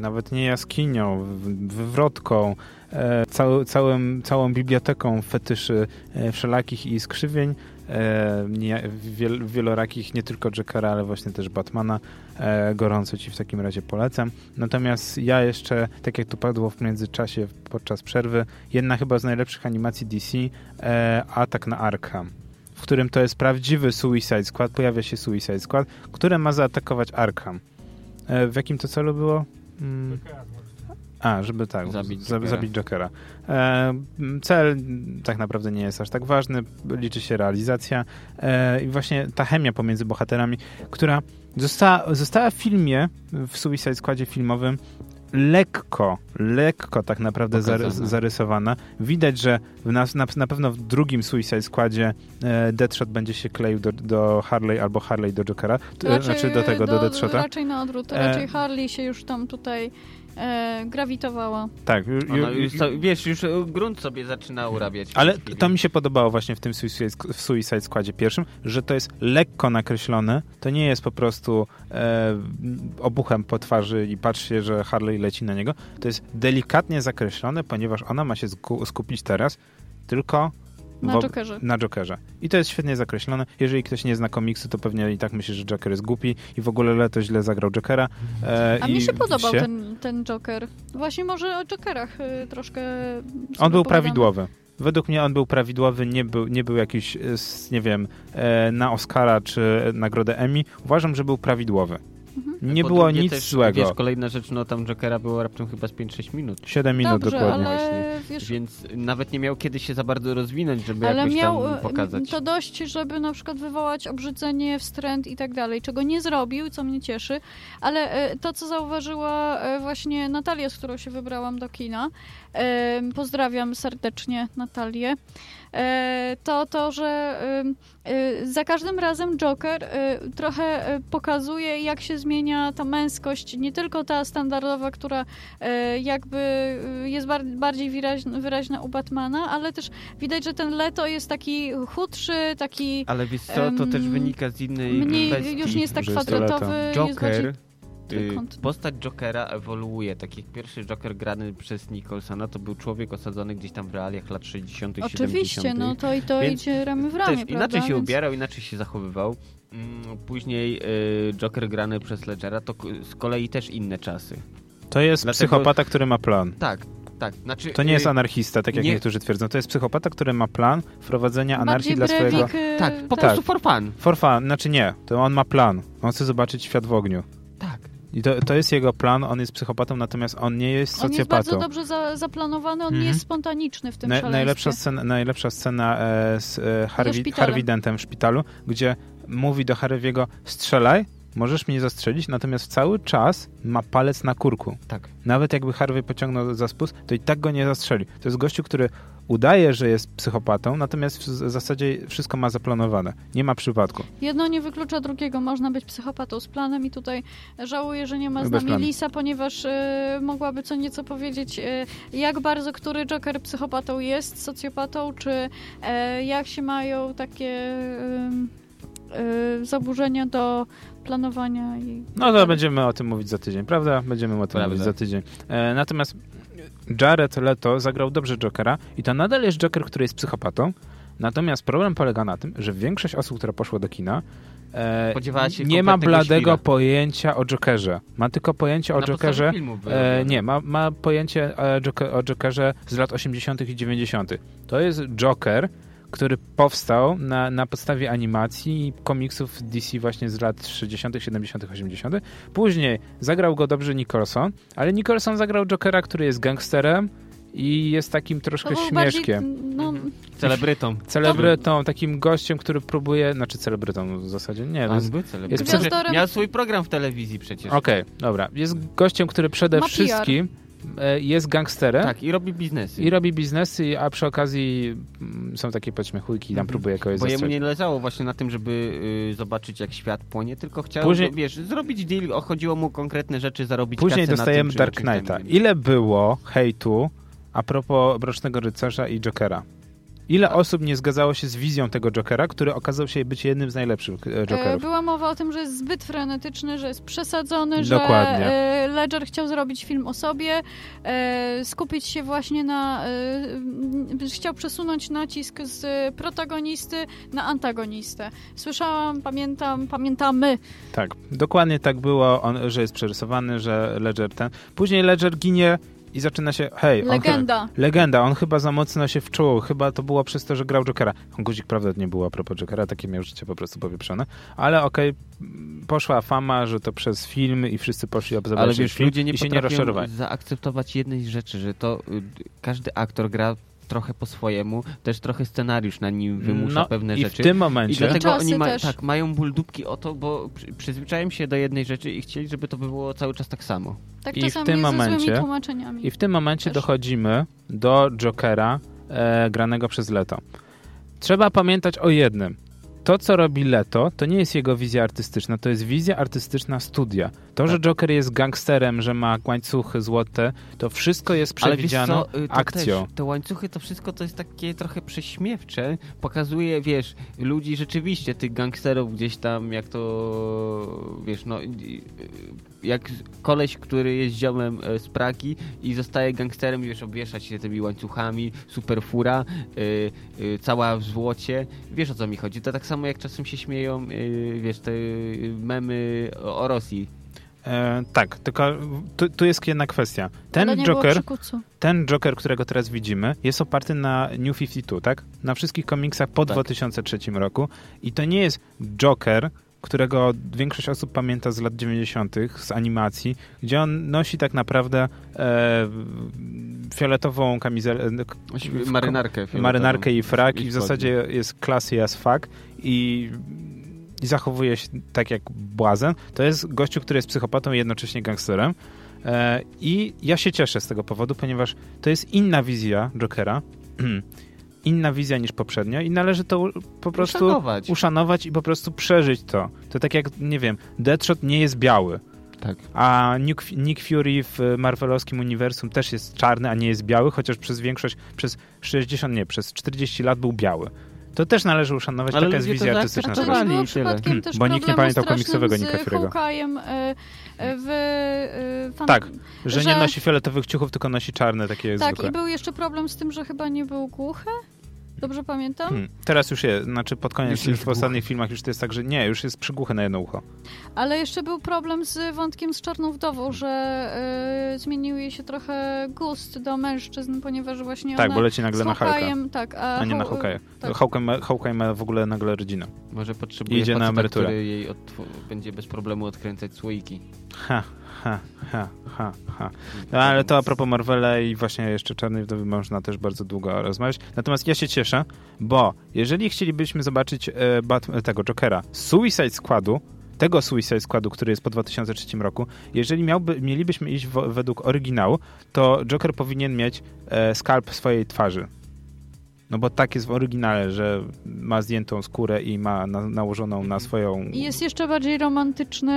nawet nie jaskinią, wywrotką, e, cały, całym, całą biblioteką fetyszy wszelakich i skrzywień, nie, wiel, wielorakich, nie tylko Jokera, ale właśnie też Batmana. E, gorąco ci w takim razie polecam. Natomiast ja jeszcze, tak jak tu padło w międzyczasie podczas przerwy, jedna chyba z najlepszych animacji DC, e, Atak na Arkham w którym to jest prawdziwy Suicide Squad, pojawia się Suicide Squad, które ma zaatakować Arkham. E, w jakim to celu było? Mm. A, żeby tak, Zabić za- Jokera. zabić Jokera. E, cel tak naprawdę nie jest aż tak ważny, liczy się realizacja e, i właśnie ta chemia pomiędzy bohaterami, która została, została w filmie, w Suicide Squadzie filmowym lekko, lekko tak naprawdę zary, Pokazana. zarysowana. Widać, że w nas, na, na pewno w drugim Suicide Squadzie e, Deadshot będzie się kleił do, do Harley albo Harley do Jokera, to, znaczy do tego, do, Deadshota. Raczej na odwrót, E, raczej Harley się już tam tutaj e, grawitowała. Tak, ju, ju, już, ju, wiesz, już e, grunt sobie zaczyna urabiać. w ale to mi się podobało właśnie w tym Suicide, w Suicide Squadzie pierwszym, że to jest lekko nakreślone, to nie jest po prostu e, obuchem po twarzy i patrzy się, że Harley leci na niego, to jest delikatnie zakreślone, ponieważ ona ma się sku- skupić teraz tylko Na wo- Jokerze. na Jokerze. I to jest świetnie zakreślone. Jeżeli ktoś nie zna komiksu, to pewnie i tak myśli, że Joker jest głupi i w ogóle Leto źle zagrał Jokera. E, A mi się podobał się- ten, ten Joker. Właśnie może o Jokerach y, troszkę On był prawidłowy. Według mnie on był prawidłowy, nie był, nie był jakiś, e, nie wiem, e, na Oscara czy nagrodę Emmy. Uważam, że był prawidłowy. Mhm. Nie Po było nic też, złego. Wiesz, kolejna rzecz, no tam Jokera było raptem chyba z 5-6 minut. 7 minut Dobrze, dokładnie. ale wiesz, Więc nawet nie miał kiedy się za bardzo rozwinąć, żeby ale jakoś miał tam y, pokazać. to dość, żeby na przykład wywołać obrzydzenie, wstręt i tak dalej, czego nie zrobił, co mnie cieszy, ale y, to, co zauważyła y, właśnie Natalia, z którą się wybrałam do kina, pozdrawiam serdecznie Natalię, to to, że y, za każdym razem Joker y, trochę pokazuje, jak się zmienia ta męskość, nie tylko ta standardowa, która jakby jest bar bardziej wyraźna, wyraźna u Batmana, ale też widać, że ten Leto jest taki chudszy, taki Ale wiesz co, to też wynika z innej mniej, już nie jest tak kwadratowy. Joker Jest bardziej... trójkąt. postać Jokera ewoluuje. Tak jak pierwszy Joker grany przez Nicholsona to był człowiek osadzony gdzieś tam w realiach lat 60 Oczywiście, 70 no to i to Więc idzie ramy w ramię, Też prawda? inaczej się Więc- ubierał, inaczej się zachowywał. Mm, Później y, Joker grany przez Ledgera to z kolei też inne czasy. To jest Dlatego- psychopata, który ma plan. Tak, tak. Znaczy, To nie jest y, anarchista, tak jak nie- niektórzy twierdzą. To jest psychopata, który ma plan wprowadzenia anarchii Bardziej dla swojego... Y, Tak, po tak. prostu for fun. For fun, znaczy nie, to on ma plan. On chce zobaczyć świat w ogniu. I to, to jest jego plan, on jest psychopatą, natomiast on nie jest On jest bardzo socjopatą. dobrze za, zaplanowany, on Mhm. nie jest spontaniczny w tym Na, najlepsza scena, najlepsza scena e, z e, Harvey. Harvey Dentem w szpitalu, gdzie mówi do Harvey'ego strzelaj, możesz mnie zastrzelić, natomiast cały czas ma palec na kurku. Tak. Nawet jakby Harvey pociągnął za spust, to i tak go nie zastrzeli. To jest gościu, który udaje, że jest psychopatą, natomiast w zasadzie wszystko ma zaplanowane. Nie ma przypadku. Jedno nie wyklucza drugiego. Można być psychopatą z planem i tutaj żałuję, że nie ma z Bez nami planu. Lisa, ponieważ e, mogłaby co nieco powiedzieć, e, jak bardzo który Joker psychopatą jest, socjopatą, czy e, jak się mają takie e, e, zaburzenia do planowania i... No to będziemy o tym mówić za tydzień, prawda? Będziemy o tym Prawda. mówić za tydzień. E, natomiast Jared Leto zagrał dobrze Jokera i to nadal jest Joker, który jest psychopatą. Natomiast problem polega na tym, że większość osób, która poszła do kina, e, nie ma bladego świra. pojęcia o Jokerze. Ma tylko pojęcie o Na Jokerze. E, nie, ma, ma pojęcie e, o Jokerze z lat 80. i 90. To jest Joker, który powstał na, na podstawie animacji i komiksów DC właśnie z lat 60., 70., 80. Później zagrał go dobrze Nicholson, ale Nicholson zagrał Jokera, który jest gangsterem i jest takim To troszkę był bardziej, śmieszkiem. no, Mhm. Celebrytą. Celebrytą, takim gościem, który próbuje, znaczy celebrytą w zasadzie, nie, On jest był celebrytą. jest gwiazdorem- Miał swój program w telewizji przecież. Okej, dobra. Jest gościem, który przede Ma PR. wszystkim e, jest gangsterem Tak, i robi biznesy. i robi biznesy, a przy okazji mm, są takie podśmiechujki i tam Mhm. próbuje kogoś Bo jemu nie leżało właśnie na tym, żeby y, zobaczyć jak świat płonie, tylko chciał, Później- wiesz, zrobić deal, chodziło mu konkretne rzeczy, zarobić Później dostajemy Dark Knighta. Ile było hejtu a propos Mrocznego Rycerza i Jokera? Ile osób nie zgadzało się z wizją tego Jokera, który okazał się być jednym z najlepszych e, E, Jokerów? Była mowa o tym, że jest zbyt frenetyczny, że jest przesadzony, Dokładnie. że Ledger chciał zrobić film o sobie, e, skupić się właśnie na... chciał przesunąć nacisk z protagonisty na antagonistę. Słyszałam, pamiętam, pamiętamy. Tak, dokładnie tak było, on, że jest przerysowany, że Ledger ten... Później Ledger ginie i zaczyna się, hej, on chyba- Legenda. Legenda, on chyba za mocno się wczuł, chyba to było przez to, że grał Jokera. Guzik prawda nie było a propos Jokera, takie miał życie po prostu powieprzone, ale okej, m, poszła fama, że to przez film i wszyscy poszli Ale zobaczyć wiesz, film ludzie nie i się nie rozczarowali. zaakceptować jednej rzeczy, że to y, każdy aktor gra trochę po swojemu, też trochę scenariusz na nim wymusza No pewne i rzeczy. w tym I momencie, dlatego czasy oni ma, tak, mają ból dupki o to, bo przy- przyzwyczają się do jednej rzeczy i chcieli, żeby to było cały czas tak samo. Tak I w tym momencie- i w tym momencie Też. dochodzimy do Jokera e, granego przez Leto. Trzeba pamiętać o jednym. To, co robi Leto, to nie jest jego wizja artystyczna, to jest wizja artystyczna studia. To, że Tak. Joker jest gangsterem, że ma łańcuchy złote, to wszystko jest przewidziane y, akcją. Też, te łańcuchy, to wszystko to jest takie trochę prześmiewcze. Pokazuje, wiesz, ludzi rzeczywiście, tych gangsterów gdzieś tam, jak to, wiesz, no, jak koleś, który jest ziomem e, z Pragi i zostaje gangsterem, wiesz, obwieszać się tymi łańcuchami, super fura, y, y, cała w złocie. Wiesz, o co mi chodzi. To tak samo, jak czasem się śmieją, y, wiesz, te memy o Rosji. E, tak, tylko tu, tu jest jedna kwestia. Ten Joker, ten Joker, którego teraz widzimy, jest oparty na New 52, tak? Na wszystkich komiksach po Tak. 2003 roku. I to nie jest Joker, którego większość osób pamięta z lat 90. z animacji, gdzie on nosi tak naprawdę e, fioletową kamizelę, w- Marynarkę. fioletową. marynarkę i frak i w zasadzie jest classy as fuck i, i zachowuje się tak jak błazen. To jest gościu, który jest psychopatą i jednocześnie gangsterem. E, I ja się cieszę z tego powodu, ponieważ to jest inna wizja Jokera, [CLEARS THROAT] inna wizja niż poprzednio i należy to po prostu Uszanować. uszanować i po prostu przeżyć to. To tak jak, nie wiem, Deadshot nie jest biały, Tak. a Nick, Nick Fury w Marvelowskim uniwersum też jest czarny, a nie jest biały, chociaż przez większość, przez 60, nie, przez 40 lat był biały. To też należy uszanować, Ale taka jest to wizja artystyczna. Nie było tyle. przypadkiem też Bo nikt nie pamiętał komiksowego z Nicka Fury'ego. E, e, w e, fan... Tak, że, nie że- nosi fioletowych ciuchów, tylko nosi czarne, takie Tak, zwykłe. i był jeszcze problem z tym, że chyba nie był głuchy. Dobrze pamiętam? Hmm. Teraz już jest, znaczy pod koniec Już w ostatnich filmach już to jest tak, że nie, już jest przygłuchy na jedno ucho. Ale jeszcze był problem z wątkiem z Czarną Wdową, że y, zmienił jej się trochę gust do mężczyzn, ponieważ właśnie Tak, ona bo leci nagle na Hawkeye'em, tak, a, a nie na Haw- Hawkeye'a. tak. Hawkeye ma, Hawkeye ma w ogóle nagle rodzinę. Może potrzebuje Idzie na faceta, emeryturę. który jej będzie bez problemu odkręcać słoiki. Ha, ha, ha, ha, ha. No, ale to a propos Marvela i właśnie jeszcze Czarnej Wdowy można też bardzo długo rozmawiać. Natomiast ja się cieszę, bo jeżeli chcielibyśmy zobaczyć e, Bat- tego Jokera Suicide Squadu, tego Suicide Squadu, który jest po 2003 roku, jeżeli miałby, mielibyśmy iść w, według oryginału, to Joker powinien mieć e, skalp swojej twarzy. No bo tak jest w oryginale, że ma zdjętą skórę i ma na, nałożoną na swoją... I jest jeszcze bardziej romantyczny,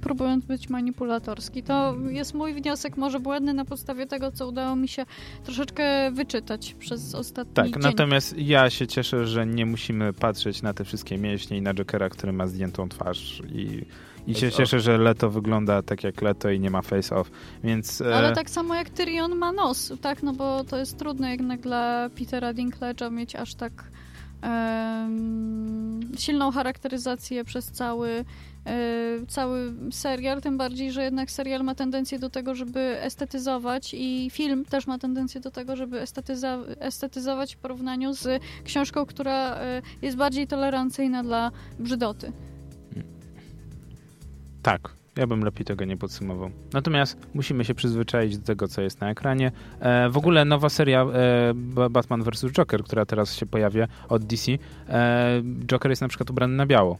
próbując być manipulatorski. To jest mój wniosek, może błędny na podstawie tego, co udało mi się troszeczkę wyczytać przez ostatni Tak, dzień. natomiast ja się cieszę, że nie musimy patrzeć na te wszystkie mięśnie i na Jokera, który ma zdjętą twarz i, i się cieszę, że Leto wygląda tak jak Leto i nie ma face off, więc... e, Ale tak samo jak Tyrion ma nos, tak? No bo to jest trudne jednak dla Petera Dinklage'a mieć aż tak silną charakteryzację przez cały, e, cały serial, tym bardziej, że jednak serial ma tendencję do tego, żeby estetyzować i film też ma tendencję do tego, żeby estetyza- estetyzować w porównaniu z książką, która e, jest bardziej tolerancyjna dla brzydoty. Tak, ja bym lepiej tego nie podsumował. Natomiast musimy się przyzwyczaić do tego, co jest na ekranie. E, w ogóle nowa seria e, Ba- Batman vs. Joker, która teraz się pojawia od DC, e, Joker jest na przykład ubrany na biało.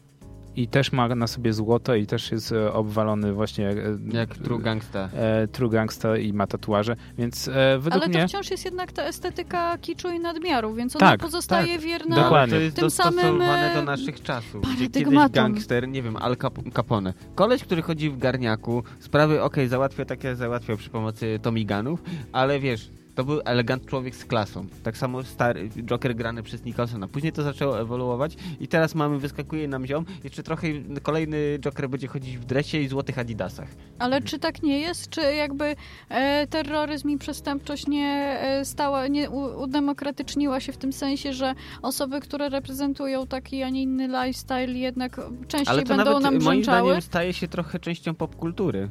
I też ma na sobie złoto i też jest e, obwalony właśnie e, Jak True Gangsta. e, True Gangsta i ma tatuaże, więc e, według Ale mnie... to wciąż jest jednak ta estetyka kiczu i nadmiaru, więc ona Tak, pozostaje wierna Dokładnie. To jest Tym samym, e, do naszych czasów. Gdzie kiedyś gangster, nie wiem, Al Cap- Capone. Koleś, który chodzi w garniaku, sprawy okej, załatwia takie, załatwiał przy pomocy Tomiganów, ale wiesz, to był elegant człowiek z klasą. Tak samo stary Joker grany przez Nicholsona. Później to zaczęło ewoluować i teraz mamy, wyskakuje nam ziom, jeszcze trochę kolejny Joker będzie chodzić w dresie i złotych adidasach. Ale czy tak nie jest? Czy jakby e, terroryzm i przestępczość nie e, stała, nie u, udemokratyczniła się w tym sensie, że osoby, które reprezentują taki, a nie inny lifestyle jednak częściej Ale to będą nawet nam moim brzęczały? zdaniem staje się trochę częścią popkultury.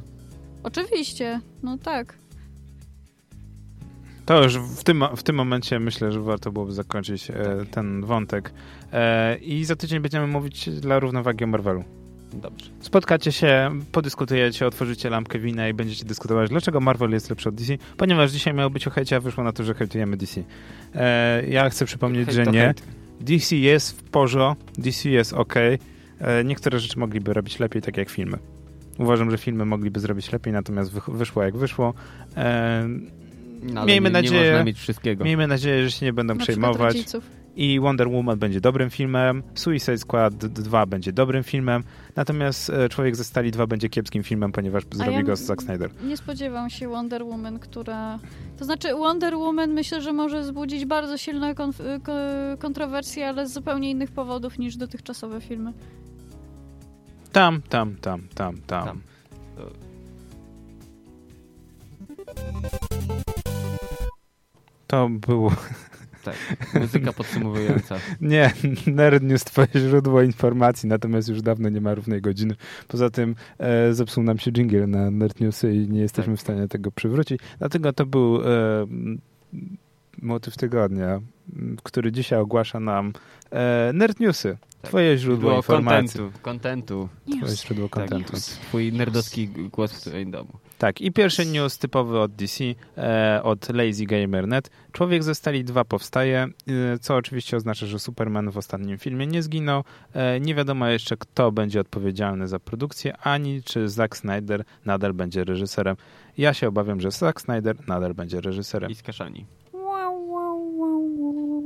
Oczywiście, no tak. To już w tym, w tym momencie myślę, że warto byłoby zakończyć e, ten wątek. E, I za tydzień będziemy mówić dla równowagi o Marvelu. Dobrze. Spotkacie się, podyskutujecie, otworzycie lampkę wina i będziecie dyskutować, dlaczego Marvel jest lepszy od DC, ponieważ dzisiaj miało być o hejcie, a wyszło na to, że hejtujemy DC. E, ja chcę przypomnieć, Hejt że nie. hejt. DC jest w porządku, DC jest ok. E, niektóre rzeczy mogliby robić lepiej, tak jak filmy. Uważam, że filmy mogliby zrobić lepiej, natomiast wyszło jak wyszło. No, Miejmy nie, nadzieję- Nie można mieć wszystkiego. miejmy nadzieję, że się nie będą Na przejmować. I Wonder Woman będzie dobrym filmem, Suicide Squad 2 będzie dobrym filmem, natomiast e, Człowiek ze Stali 2 będzie kiepskim filmem, ponieważ zrobi ja go Zack Snyder. Nie spodziewam się Wonder Woman, która... To znaczy Wonder Woman myślę, że może wzbudzić bardzo silne konf- ko- kontrowersje, ale z zupełnie innych powodów niż dotychczasowe filmy. Tam, tam, tam, tam, tam. Tam. To było... Tak. Muzyka podsumowująca. [LAUGHS] Nie, Nerd News twoje źródło informacji, natomiast już dawno nie ma równej godziny. Poza tym e, zepsuł nam się jingle na Nerd Newsy i nie jesteśmy w stanie tego przywrócić. Dlatego to był e, motyw tygodnia, który dzisiaj ogłasza nam e, Nerd Newsy. Twoje źródło informacji. kontentu. Kontentu. Twoje źródło Tak, kontentu. twój nerdowski głos w twoim domu. Tak, i pierwszy news typowy od DC, e, od Lazy Gamer.net. Człowiek ze Stali 2 powstaje, e, co oczywiście oznacza, że Superman w ostatnim filmie nie zginął. E, nie wiadomo jeszcze, kto będzie odpowiedzialny za produkcję, ani czy Zack Snyder nadal będzie reżyserem. Ja się obawiam, że Zack Snyder nadal będzie reżyserem. I skaszani.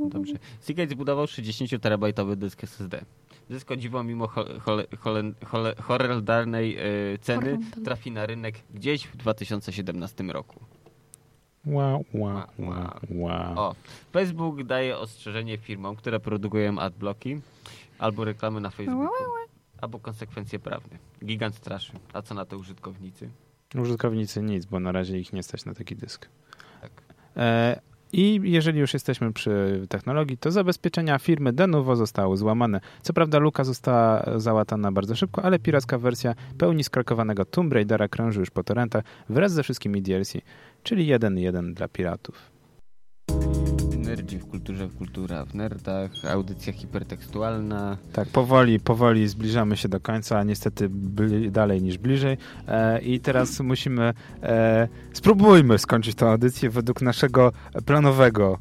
Dobrze. Seagate zbudował 60-terabajtowy dysk SSD. Dysk o dziwo mimo horrendalnej e, ceny trafi na rynek gdzieś w 2017 roku. Wow, wow, wow, wow. O, Facebook daje ostrzeżenie firmom, które produkują adblocki albo reklamy na Facebooku, albo konsekwencje prawne. Gigant straszy. A co na to użytkownicy? Użytkownicy nic, bo na razie ich nie stać na taki dysk. Tak. E, I jeżeli już jesteśmy przy technologii, to zabezpieczenia firmy Denuvo zostały złamane. Co prawda luka została załatana bardzo szybko, ale piracka wersja pełni skrakowanego Tomb Raidera krąży już po torrentach wraz ze wszystkimi DLC, czyli 1.1 dla piratów. Nerdzi w kulturze, kultura w nerdach, audycja hipertekstualna. Tak, powoli, powoli zbliżamy się do końca, niestety bli, dalej niż bliżej. E, I teraz musimy, e, spróbujmy skończyć tę audycję według naszego planowego,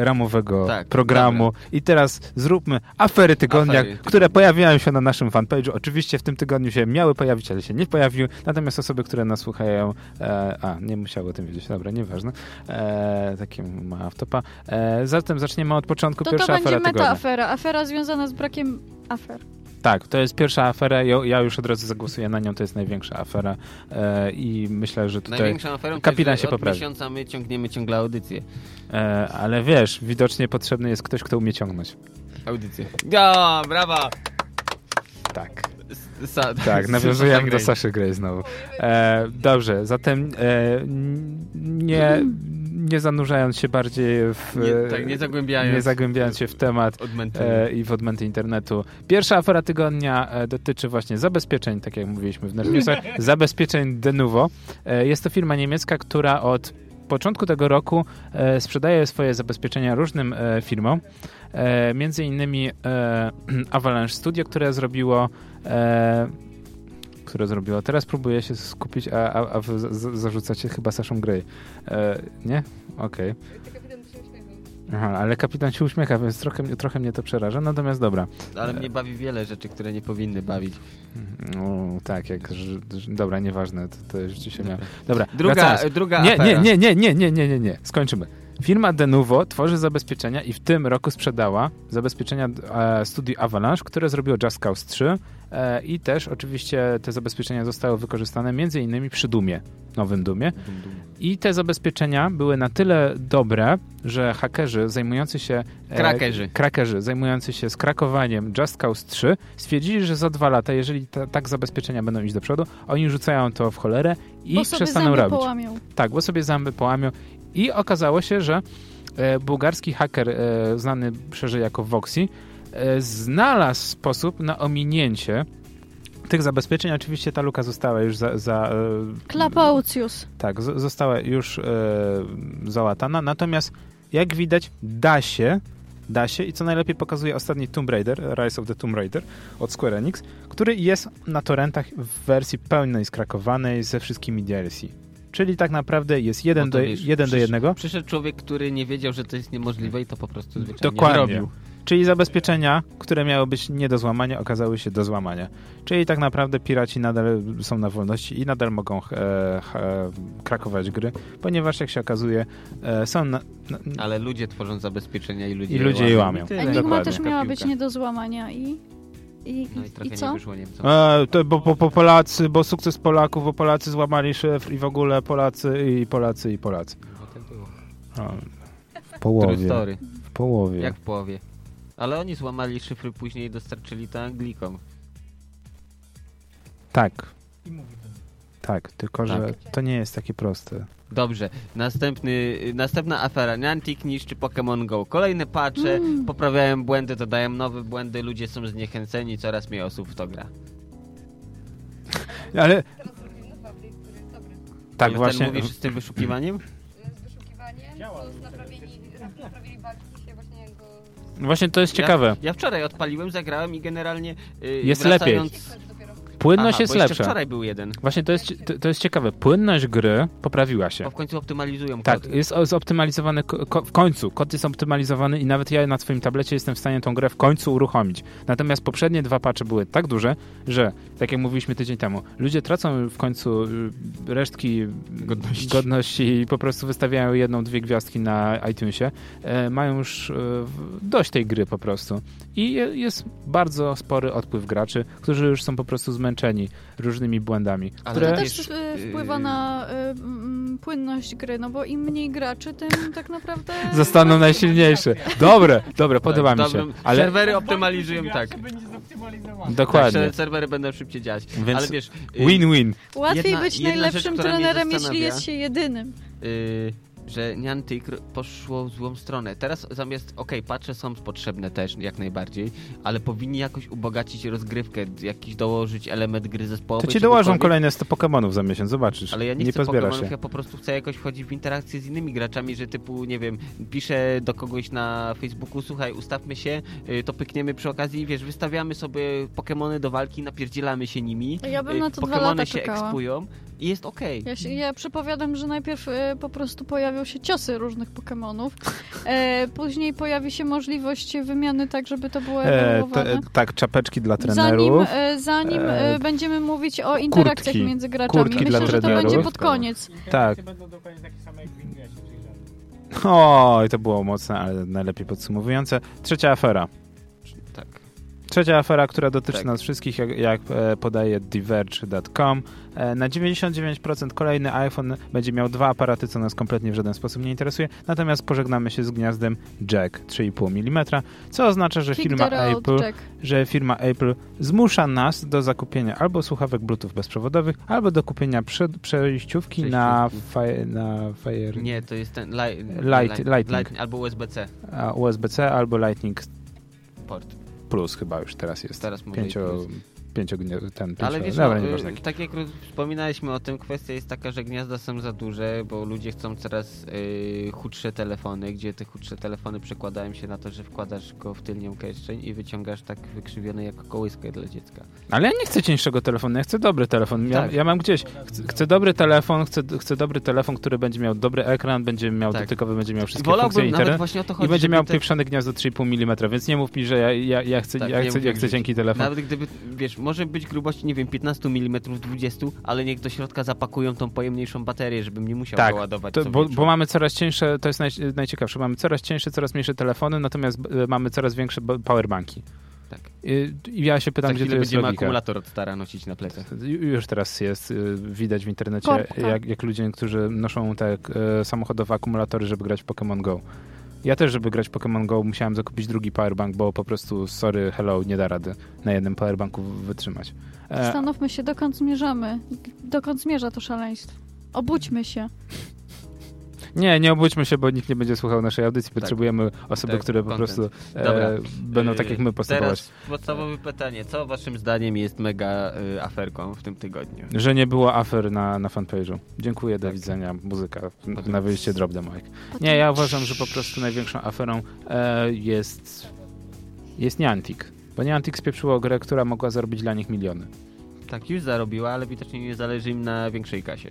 ramowego Tak, programu. dobra. I teraz zróbmy afery tygodnia, Afery tygodnia. które pojawiają się na naszym fanpage'u. Oczywiście w tym tygodniu się miały pojawić, ale się nie pojawiły. Natomiast osoby, które nas słuchają, e, a nie musiały o tym wiedzieć, dobra, nieważne. E, takie ma autopa. E, zatem zaczniemy od początku. To to Pierwsza będzie afera tygodnia. meta-afera. Afera związana z brakiem afer. Tak, to jest pierwsza afera. Ja, ja już od razu zagłosuję na nią. To jest największa afera e, i myślę, że tutaj. Największą aferą kapitan się że od poprawi. miesiąca my ciągniemy ciągle audycję. E, ale wiesz, widocznie potrzebny jest ktoś, kto umie ciągnąć. Audycję. Ja, brawa! Tak. Sa, Tak, [LAUGHS] nawiązujemy do. Saszy Grey znowu. E, dobrze, zatem e, nie, nie zanurzając się bardziej w. Nie, tak, nie zagłębiając. nie zagłębiając się w temat Odmęty. e, i w odmęty internetu. Pierwsza afera tygodnia e, dotyczy właśnie zabezpieczeń, tak jak mówiliśmy w Nerdnewsach, [LAUGHS] zabezpieczeń Denuvo. E, jest to firma niemiecka, która od początku tego roku e, sprzedaje swoje zabezpieczenia różnym e, firmom. E, między innymi e, [CLEARS THROAT] Avalanche Studio, które zrobiło e, które zrobiło. Teraz próbuję się skupić, a, a, a wy z- zarzucacie chyba Saszą Grey. E, nie? Okej. Aha, ale kapitan się uśmiecha, więc trochę, mnie- trochę mnie to przeraża. Natomiast dobra. Ale mnie bawi wiele rzeczy, które nie powinny bawić. No, tak, jak. Dobra, nieważne, to, to już się miałem. Dobra, Druga, wracając. druga nie, nie, nie, nie, nie, nie, nie, nie. Skończymy. Firma Denuvo tworzy zabezpieczenia i w tym roku sprzedała zabezpieczenia e, studiu Avalanche, które zrobiło Just Cause 3 e, i też oczywiście te zabezpieczenia zostały wykorzystane między innymi przy Dumie, nowym Dumie. Dum, dum. I te zabezpieczenia były na tyle dobre, że hakerzy zajmujący się. e, Krakerzy. krakerzy zajmujący się skrakowaniem Just Cause 3 stwierdzili, że za dwa lata, jeżeli ta, tak zabezpieczenia będą iść do przodu, oni rzucają to w cholerę i bo sobie przestaną zęby robić. połamią. Tak, bo sobie zęby połamią. I okazało się, że e, bułgarski haker, e, znany szerzej jako Voxy, e, znalazł sposób na ominięcie tych zabezpieczeń. Oczywiście ta luka została już za, za Klapaucius. tak, została już załatana. Natomiast jak widać, da się, da się i co najlepiej pokazuje ostatni Tomb Raider, Rise of the Tomb Raider od Square Enix, który jest na torrentach w wersji pełnej, skrakowanej ze wszystkimi DLC. Czyli tak naprawdę jest jeden, No do, wiesz, jeden do jednego. Przyszedł człowiek, który nie wiedział, że to jest niemożliwe i to po prostu zwyczajnie Dokładnie. zrobił. Czyli zabezpieczenia, które miały być nie do złamania, okazały się do złamania. Czyli tak naprawdę piraci nadal są na wolności i nadal mogą e, e, krakować gry, ponieważ jak się okazuje, e, są na, na, Ale ludzie tworzą zabezpieczenia i ludzie I ludzie je łamią. tyle. Enigma dokładnie. też miała być nie do złamania i... I, No i i, trochę i co? nie wyszło Niemcom. E, to bo, bo, bo Polacy, bo sukces Polaków, bo Polacy złamali szyfr i w ogóle Polacy i Polacy i Polacy. Potem było. O, [LAUGHS] w połowie. story. W połowie. Jak w połowie. Ale oni złamali szyfry później i dostarczyli to Anglikom. Tak. Tak, tylko że Tak. to nie jest takie proste. Dobrze, następny, następna afera. Niantic niszczy Pokémon Go. Kolejne patche Mm. poprawiają błędy, dodają nowe błędy, ludzie są zniechęceni, coraz mniej osób w to gra. [LAUGHS] Ale Teraz robimy nowy update, który jest dobry. tak Ale właśnie. Ten mówisz z tym wyszukiwaniem? [CLEARS THROAT] Z wyszukiwaniem, to naprawili, naprawili bugi, się właśnie go... Właśnie to jest ciekawe. Ja, ja wczoraj odpaliłem, zagrałem i generalnie yy, Jest wracając... Płynność Aha, jest bo lepsza. wczoraj był jeden. Właśnie to jest, to, to jest ciekawe. Płynność gry poprawiła się. Bo w końcu optymalizują Tak, kod. jest o- zoptymalizowany ko- w końcu. Kod jest optymalizowany i nawet ja na swoim tablecie jestem w stanie tą grę w końcu uruchomić. Natomiast poprzednie dwa patche były tak duże, że, tak jak mówiliśmy tydzień temu, ludzie tracą w końcu y, resztki Godności. godności i po prostu wystawiają jedną, dwie gwiazdki na iTunesie. E, mają już e, dość tej gry po prostu. I je- jest bardzo spory odpływ graczy, którzy już są po prostu zmęczeni zmęczeni różnymi błędami, Ale które... To tak też y, y, wpływa na y, mm, płynność gry, no bo im mniej graczy, tym tak naprawdę... Zostaną najsilniejsze. Dobre, dobre, podoba mi się. Ale Serwery optymalizują tak. dokładnie. Tak, serwery będą szybciej działać. Więc Ale wiesz, y, Win-win. Łatwiej Jedna- być najlepszym trenerem, jeśli jest się jedynym. y, że Niantic poszło w złą stronę. Teraz zamiast, okej, patrzę są potrzebne też jak najbardziej, ale powinni jakoś ubogacić rozgrywkę, jakiś dołożyć element gry zespołowej. To ci dołożą kolejne 100 Pokemonów za miesiąc, zobaczysz. Ale ja nie, nie chcę pozbierasz Pokemonów, się. ja po prostu chcę jakoś wchodzić w interakcję z innymi graczami, że typu, nie wiem, piszę do kogoś na Facebooku, słuchaj, ustawmy się, y, to pykniemy przy okazji, wiesz, wystawiamy sobie Pokemony do walki, napierdzielamy się nimi, Ja bym y, na to dwa Pokemony lata się czekała. ekspują i jest okej. Ja, się, ja przypowiadam, że najpierw e, po prostu pojawią się ciosy różnych Pokemonów, e, później pojawi się możliwość wymiany tak, żeby to było E, to, ewoluowane. e, tak, czapeczki dla Zanim, trenerów. e, zanim E, e, będziemy mówić o interakcjach kurtki. między graczami. Kurtki Myślę, dla że to trenerów. będzie pod koniec. Tak. będą dokładnie takie same jak w Ingresie, czyli żadne. Oj, to było mocne, ale najlepiej podsumowujące. Trzecia afera. Trzecia afera, która dotyczy Tak. nas wszystkich, jak, jak e, podaje Diverge.com. E, na 99% kolejny iPhone będzie miał dwa aparaty, co nas kompletnie w żaden sposób nie interesuje. Natomiast pożegnamy się z gniazdem jack 3,5 mm, co oznacza, że Kick firma road, Apple Jack. że firma Apple zmusza nas do zakupienia albo słuchawek Bluetooth bezprzewodowych, albo do kupienia prze, przejściówki na, fi, na Fire, Nie, to jest ten li, Light- li- Lightning. albo USB-C a, USB-C, albo Lightning port. Plus chyba już teraz jest. Teraz może Pięcio, plus. Pięcio, ten pięcio, Ale wiesz, dobra, no, nieważne. y, tak jak wspominaliśmy o tym, kwestia jest taka, że gniazda są za duże, bo ludzie chcą coraz y, chudsze telefony, gdzie te chudsze telefony przekładają się na to, że wkładasz go w tylnią kieszeń i wyciągasz tak wykrzywiony jak kołyskę dla dziecka. Ale ja nie chcę cieńszego telefonu, ja chcę dobry telefon. Ja, Tak. ja mam gdzieś, chcę, chcę dobry telefon, chcę, chcę dobry telefon, który będzie miał dobry ekran, będzie miał Tak. dotykowy, będzie miał wszystkie funkcje wolałbym internet. nawet właśnie o to chodzi, I będzie miał te- pieprzone gniazdo 3,5 mm, więc nie mów mi, że ja, ja, ja chcę, Tak, ja chcę, ja chcę cienki telefon. Nawet gdyby, wiesz, może być grubości, nie wiem, 15 mm, 20, ale niech do środka zapakują tą pojemniejszą baterię, żebym nie musiał Tak, go ładować To, bo, bo mamy coraz cieńsze, to jest naj, najciekawsze, mamy coraz cieńsze, coraz mniejsze telefony, natomiast e, mamy coraz większe powerbanki. Tak. I, I ja się pytam, Za gdzie to jest będziemy logika. akumulator od stara nosić na plecach. Ju- Już teraz jest, y, widać w internecie, Korbka. jak, jak ludzie, którzy noszą te e, samochodowe akumulatory, żeby grać w Pokémon Go. Ja też, żeby grać Pokémon Go, musiałem zakupić drugi powerbank, bo po prostu, sorry, hello, nie da rady na jednym powerbanku wytrzymać. E, Zastanówmy się, dokąd zmierzamy. Dokąd zmierza to szaleństwo. Obudźmy się. Nie, nie obudźmy się, bo nikt nie będzie słuchał naszej audycji. Potrzebujemy osoby, Tak, które po content. prostu e, będą tak jak my postępować. Teraz podstawowe pytanie. Co waszym zdaniem jest mega y, aferką w tym tygodniu? Że nie było afer na, na fanpage'u. Dziękuję, do Tak. widzenia. Muzyka na wyjście Drop the Mic. Nie, ja uważam, że po prostu największą aferą e, jest, jest Niantic. Bo Niantic spieprzyło grę, która mogła zarobić dla nich miliony. Tak, już zarobiła, ale widocznie nie zależy im na większej kasie.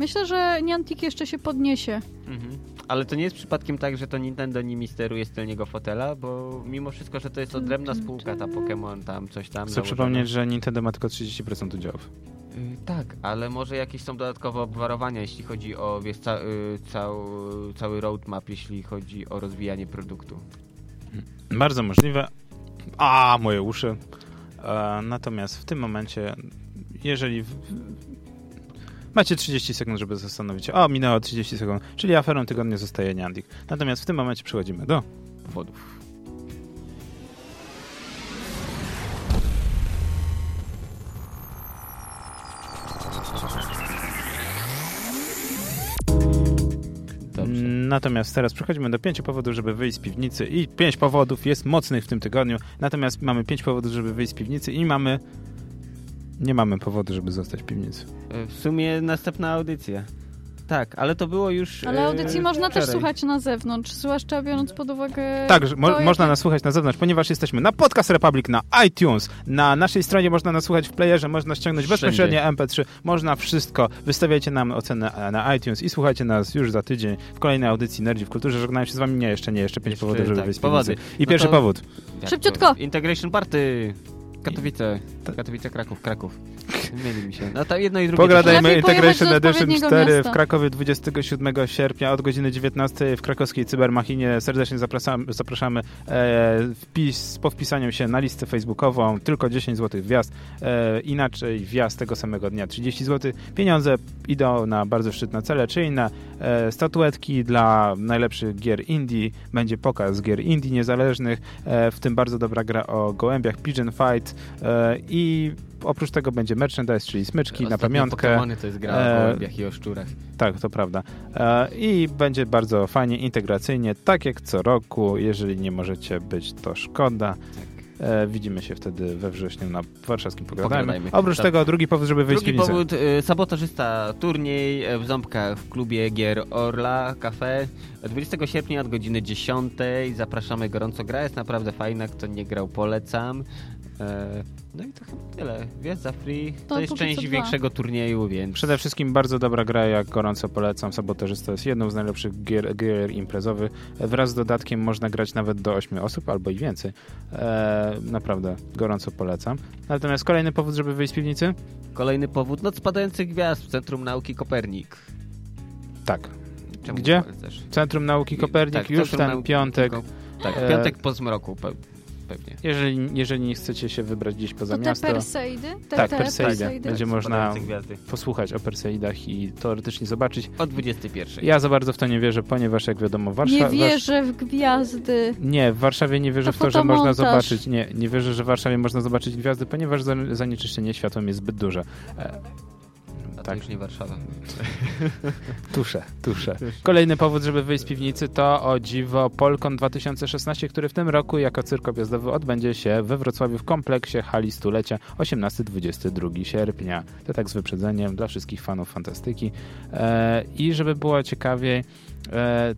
Myślę, że Niantic jeszcze się podniesie. Mhm. Ale to nie jest przypadkiem tak, że to Nintendo nimi steruje z tylniego fotela, bo mimo wszystko, że to jest odrębna spółka, ta Pokémon tam, coś tam. Chcę założona. przypomnieć, że Nintendo ma tylko 30% udziałów. Y, Tak, ale może jakieś są dodatkowe obwarowania, jeśli chodzi o wiesz, ca, y, cał, cały roadmap, jeśli chodzi o rozwijanie produktu. Bardzo możliwe. A, moje uszy. E, natomiast w tym momencie, jeżeli w, macie 30 sekund, żeby zastanowić się, o, minęło 30 sekund, czyli aferą tygodnia zostaje Niantic. Natomiast w tym momencie przechodzimy do Powodów. Dobrze. Natomiast teraz przechodzimy do pięciu powodów, żeby wyjść z piwnicy i pięć powodów jest mocnych w tym tygodniu. Natomiast mamy pięć powodów, żeby wyjść z piwnicy i mamy... Nie mamy powodu, żeby zostać w piwnicy. Y, W sumie następna audycja. Tak, ale to było już. Ale y, audycji można też wczoraj. słuchać na zewnątrz, zwłaszcza biorąc pod uwagę. Tak, mo to, można jakie- nas słuchać na zewnątrz, ponieważ jesteśmy na Podcast Republic, na iTunes, na naszej stronie można nas słuchać w playerze, można ściągnąć Wszędzie. bezpośrednio MP3, można wszystko. Wystawiajcie nam ocenę e, na iTunes i słuchajcie nas już za tydzień w kolejnej audycji Nerdzi w Kulturze. Żegnałem się z wami, nie, jeszcze nie, jeszcze pięć Jeszcze, powodów, żeby tak, wyjść powody. I No pierwszy to- powód. Jak Szybciutko. Integration Party! Katowice. Katowice, Kraków, Kraków. Mieli mi się. No to jedno i drugie. Pogradajmy Integration Edition odpowiedniego 4 miasta. w Krakowie 27 sierpnia od godziny 19 w krakowskiej Cybermachinie. Serdecznie zapraszamy, zapraszamy e, wpis, po wpisaniu się na listę facebookową. Tylko 10 zł wjazd. E, inaczej wjazd tego samego dnia 30 zł. Pieniądze idą na bardzo szczytne cele, czyli na e, statuetki dla najlepszych gier indie. Będzie pokaz gier indie niezależnych, e, w tym bardzo dobra gra o gołębiach Pigeon Fight e, i oprócz tego będzie merchandise, czyli smyczki na Ostatnio pamiątkę. Pokemony to jest gra E, o gołębiach i o szczurach. Tak, to prawda. E, I będzie bardzo fajnie, integracyjnie, tak jak co roku. Jeżeli nie możecie być, to szkoda. E, widzimy się wtedy we wrześniu na warszawskim. Pogadajmy. Oprócz Tak. tego drugi powód, żeby wyjść z Drugi piwnicy. powód, y, sabotażysta turniej w Ząbkach w klubie gier Orla Cafe. 20 sierpnia od godziny 10. Zapraszamy gorąco. Gra jest naprawdę fajna, kto nie grał polecam. E, No i to chyba tyle. Wjazd za free. To, To jest część większego turnieju, więc... Przede wszystkim bardzo dobra gra, jak gorąco polecam. Sabotażysta jest jedną z najlepszych gier, gier imprezowych. Wraz z dodatkiem można grać nawet do 8 osób albo i więcej. E, naprawdę gorąco polecam. Natomiast kolejny powód, żeby wyjść z piwnicy? Kolejny powód, noc spadających gwiazd w Centrum Nauki Kopernik. Tak. Czemu Gdzie? polecasz? Centrum Nauki Kopernik Tak, już ten Nauki piątek. Ko- Tak, E, piątek po zmroku pewnie. Jeżeli, jeżeli nie chcecie się wybrać gdzieś poza To te miasto, Perseidy? Te, Tak, te Perseidy. Będzie można Spadające gwiazdy. posłuchać o Perseidach i teoretycznie zobaczyć. O 21. Ja za bardzo w to nie wierzę, ponieważ jak wiadomo, Nie Warszawa... wierzę w gwiazdy. Nie, w Warszawie nie wierzę To w to, że można zobaczyć. Nie, nie wierzę, że w Warszawie można zobaczyć gwiazdy, ponieważ za- zanieczyszczenie światłem jest zbyt duże. A to tak. już nie Warszawa. [LAUGHS] Tusze, tusze. Kolejny powód, żeby wyjść z piwnicy to o dziwo Polkon 2016, który w tym roku jako cyrk objazdowy odbędzie się we Wrocławiu w kompleksie hali stulecia 18-22 sierpnia. To tak z wyprzedzeniem dla wszystkich fanów fantastyki. E, I żeby było ciekawiej, e,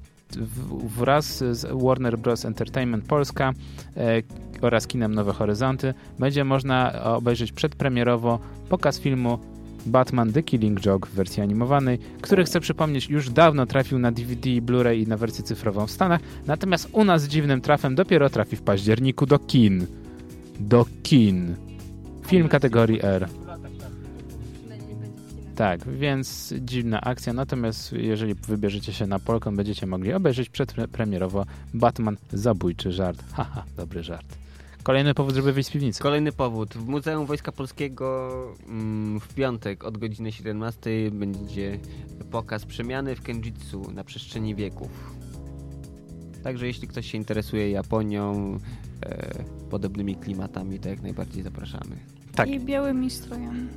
wraz z Warner Bros. Entertainment Polska e, oraz kinem Nowe Horyzonty będzie można obejrzeć przedpremierowo pokaz filmu Batman The Killing Joke w wersji animowanej, który chcę przypomnieć już dawno trafił na DVD, Blu-ray i na wersję cyfrową w Stanach, natomiast u nas dziwnym trafem dopiero trafi w październiku do kin. Do kin. Film kategorii R. Tak, więc dziwna akcja, natomiast jeżeli wybierzecie się na Polkon, będziecie mogli obejrzeć przedpremierowo Batman Zabójczy Żart. Haha, dobry żart. Kolejny powód, żeby wyjść z piwnicy. Kolejny powód. W Muzeum Wojska Polskiego mm, w piątek od godziny 17 będzie pokaz przemiany w Kenjitsu na przestrzeni wieków. Także jeśli ktoś się interesuje Japonią, e, podobnymi klimatami, to jak najbardziej zapraszamy. Tak. I białymi strojami.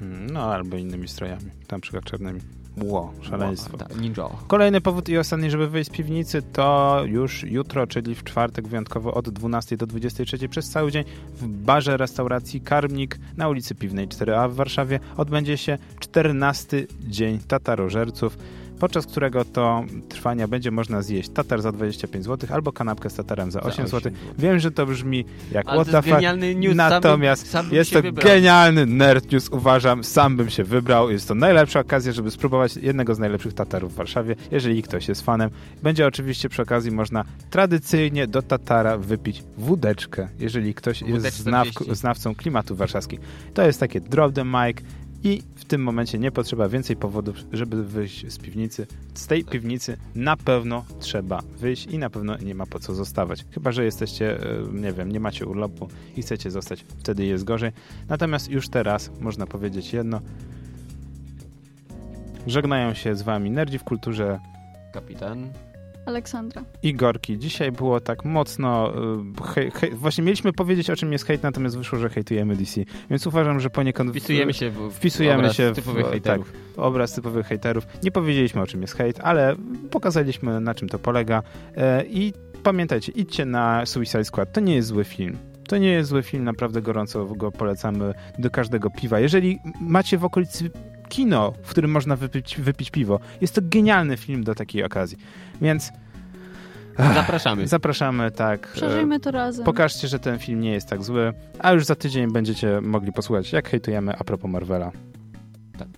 Hmm, No, albo innymi strojami, na przykład czarnymi. Ło, szaleństwo. Tak, ninja. Kolejny powód i ostatni, żeby wyjść z piwnicy, to już jutro, czyli w czwartek wyjątkowo od 12 do 23 przez cały dzień w barze restauracji Karmnik na ulicy Piwnej 4A w Warszawie odbędzie się 14 dzień tatarożerców, podczas którego to trwania będzie można zjeść tatar za 25 zł albo kanapkę z tatarem za 8 zł. Wiem, że to brzmi jak Ale what genialny news. natomiast sam bym, sam jest to wybrał. genialny nerd news, uważam. Sam bym się wybrał. Jest to najlepsza okazja, żeby spróbować jednego z najlepszych Tatarów w Warszawie, jeżeli ktoś jest fanem. Będzie oczywiście przy okazji można tradycyjnie do Tatara wypić wódeczkę, jeżeli ktoś jest Wódeczkę znawku, 40. znawcą klimatu warszawskiego. To jest takie drop the mic i w tym momencie nie potrzeba więcej powodów, żeby wyjść z piwnicy. Z tej Tak. piwnicy na pewno trzeba wyjść i na pewno nie ma po co zostawać. Chyba, że jesteście, e, nie wiem, nie macie urlopu i chcecie zostać, wtedy jest gorzej. Natomiast już teraz można powiedzieć jedno. Żegnają się z wami Nerdzi w Kulturze Kapitan. Aleksandra. i Gorki. Dzisiaj było tak mocno... hej, hej, właśnie mieliśmy powiedzieć, o czym jest hejt, natomiast wyszło, że hejtujemy DC. Więc uważam, że poniekąd... Wpisujemy się w, Wpisujemy obraz się w- typowych tak. hejterów. obraz typowych hejterów. Nie powiedzieliśmy o czym jest hejt, ale pokazaliśmy na czym to polega. E, I pamiętajcie, idźcie na Suicide Squad. To nie jest zły film. To nie jest zły film, naprawdę gorąco go polecamy do każdego piwa. Jeżeli macie w okolicy kino, w którym można wypić, wypić piwo, jest to genialny film do takiej okazji. Więc Zapraszamy. zapraszamy, tak. e, Przeżyjmy to razem. Pokażcie, że ten film nie jest tak zły, a już za tydzień będziecie mogli posłuchać, jak hejtujemy a propos Marvela. Tak.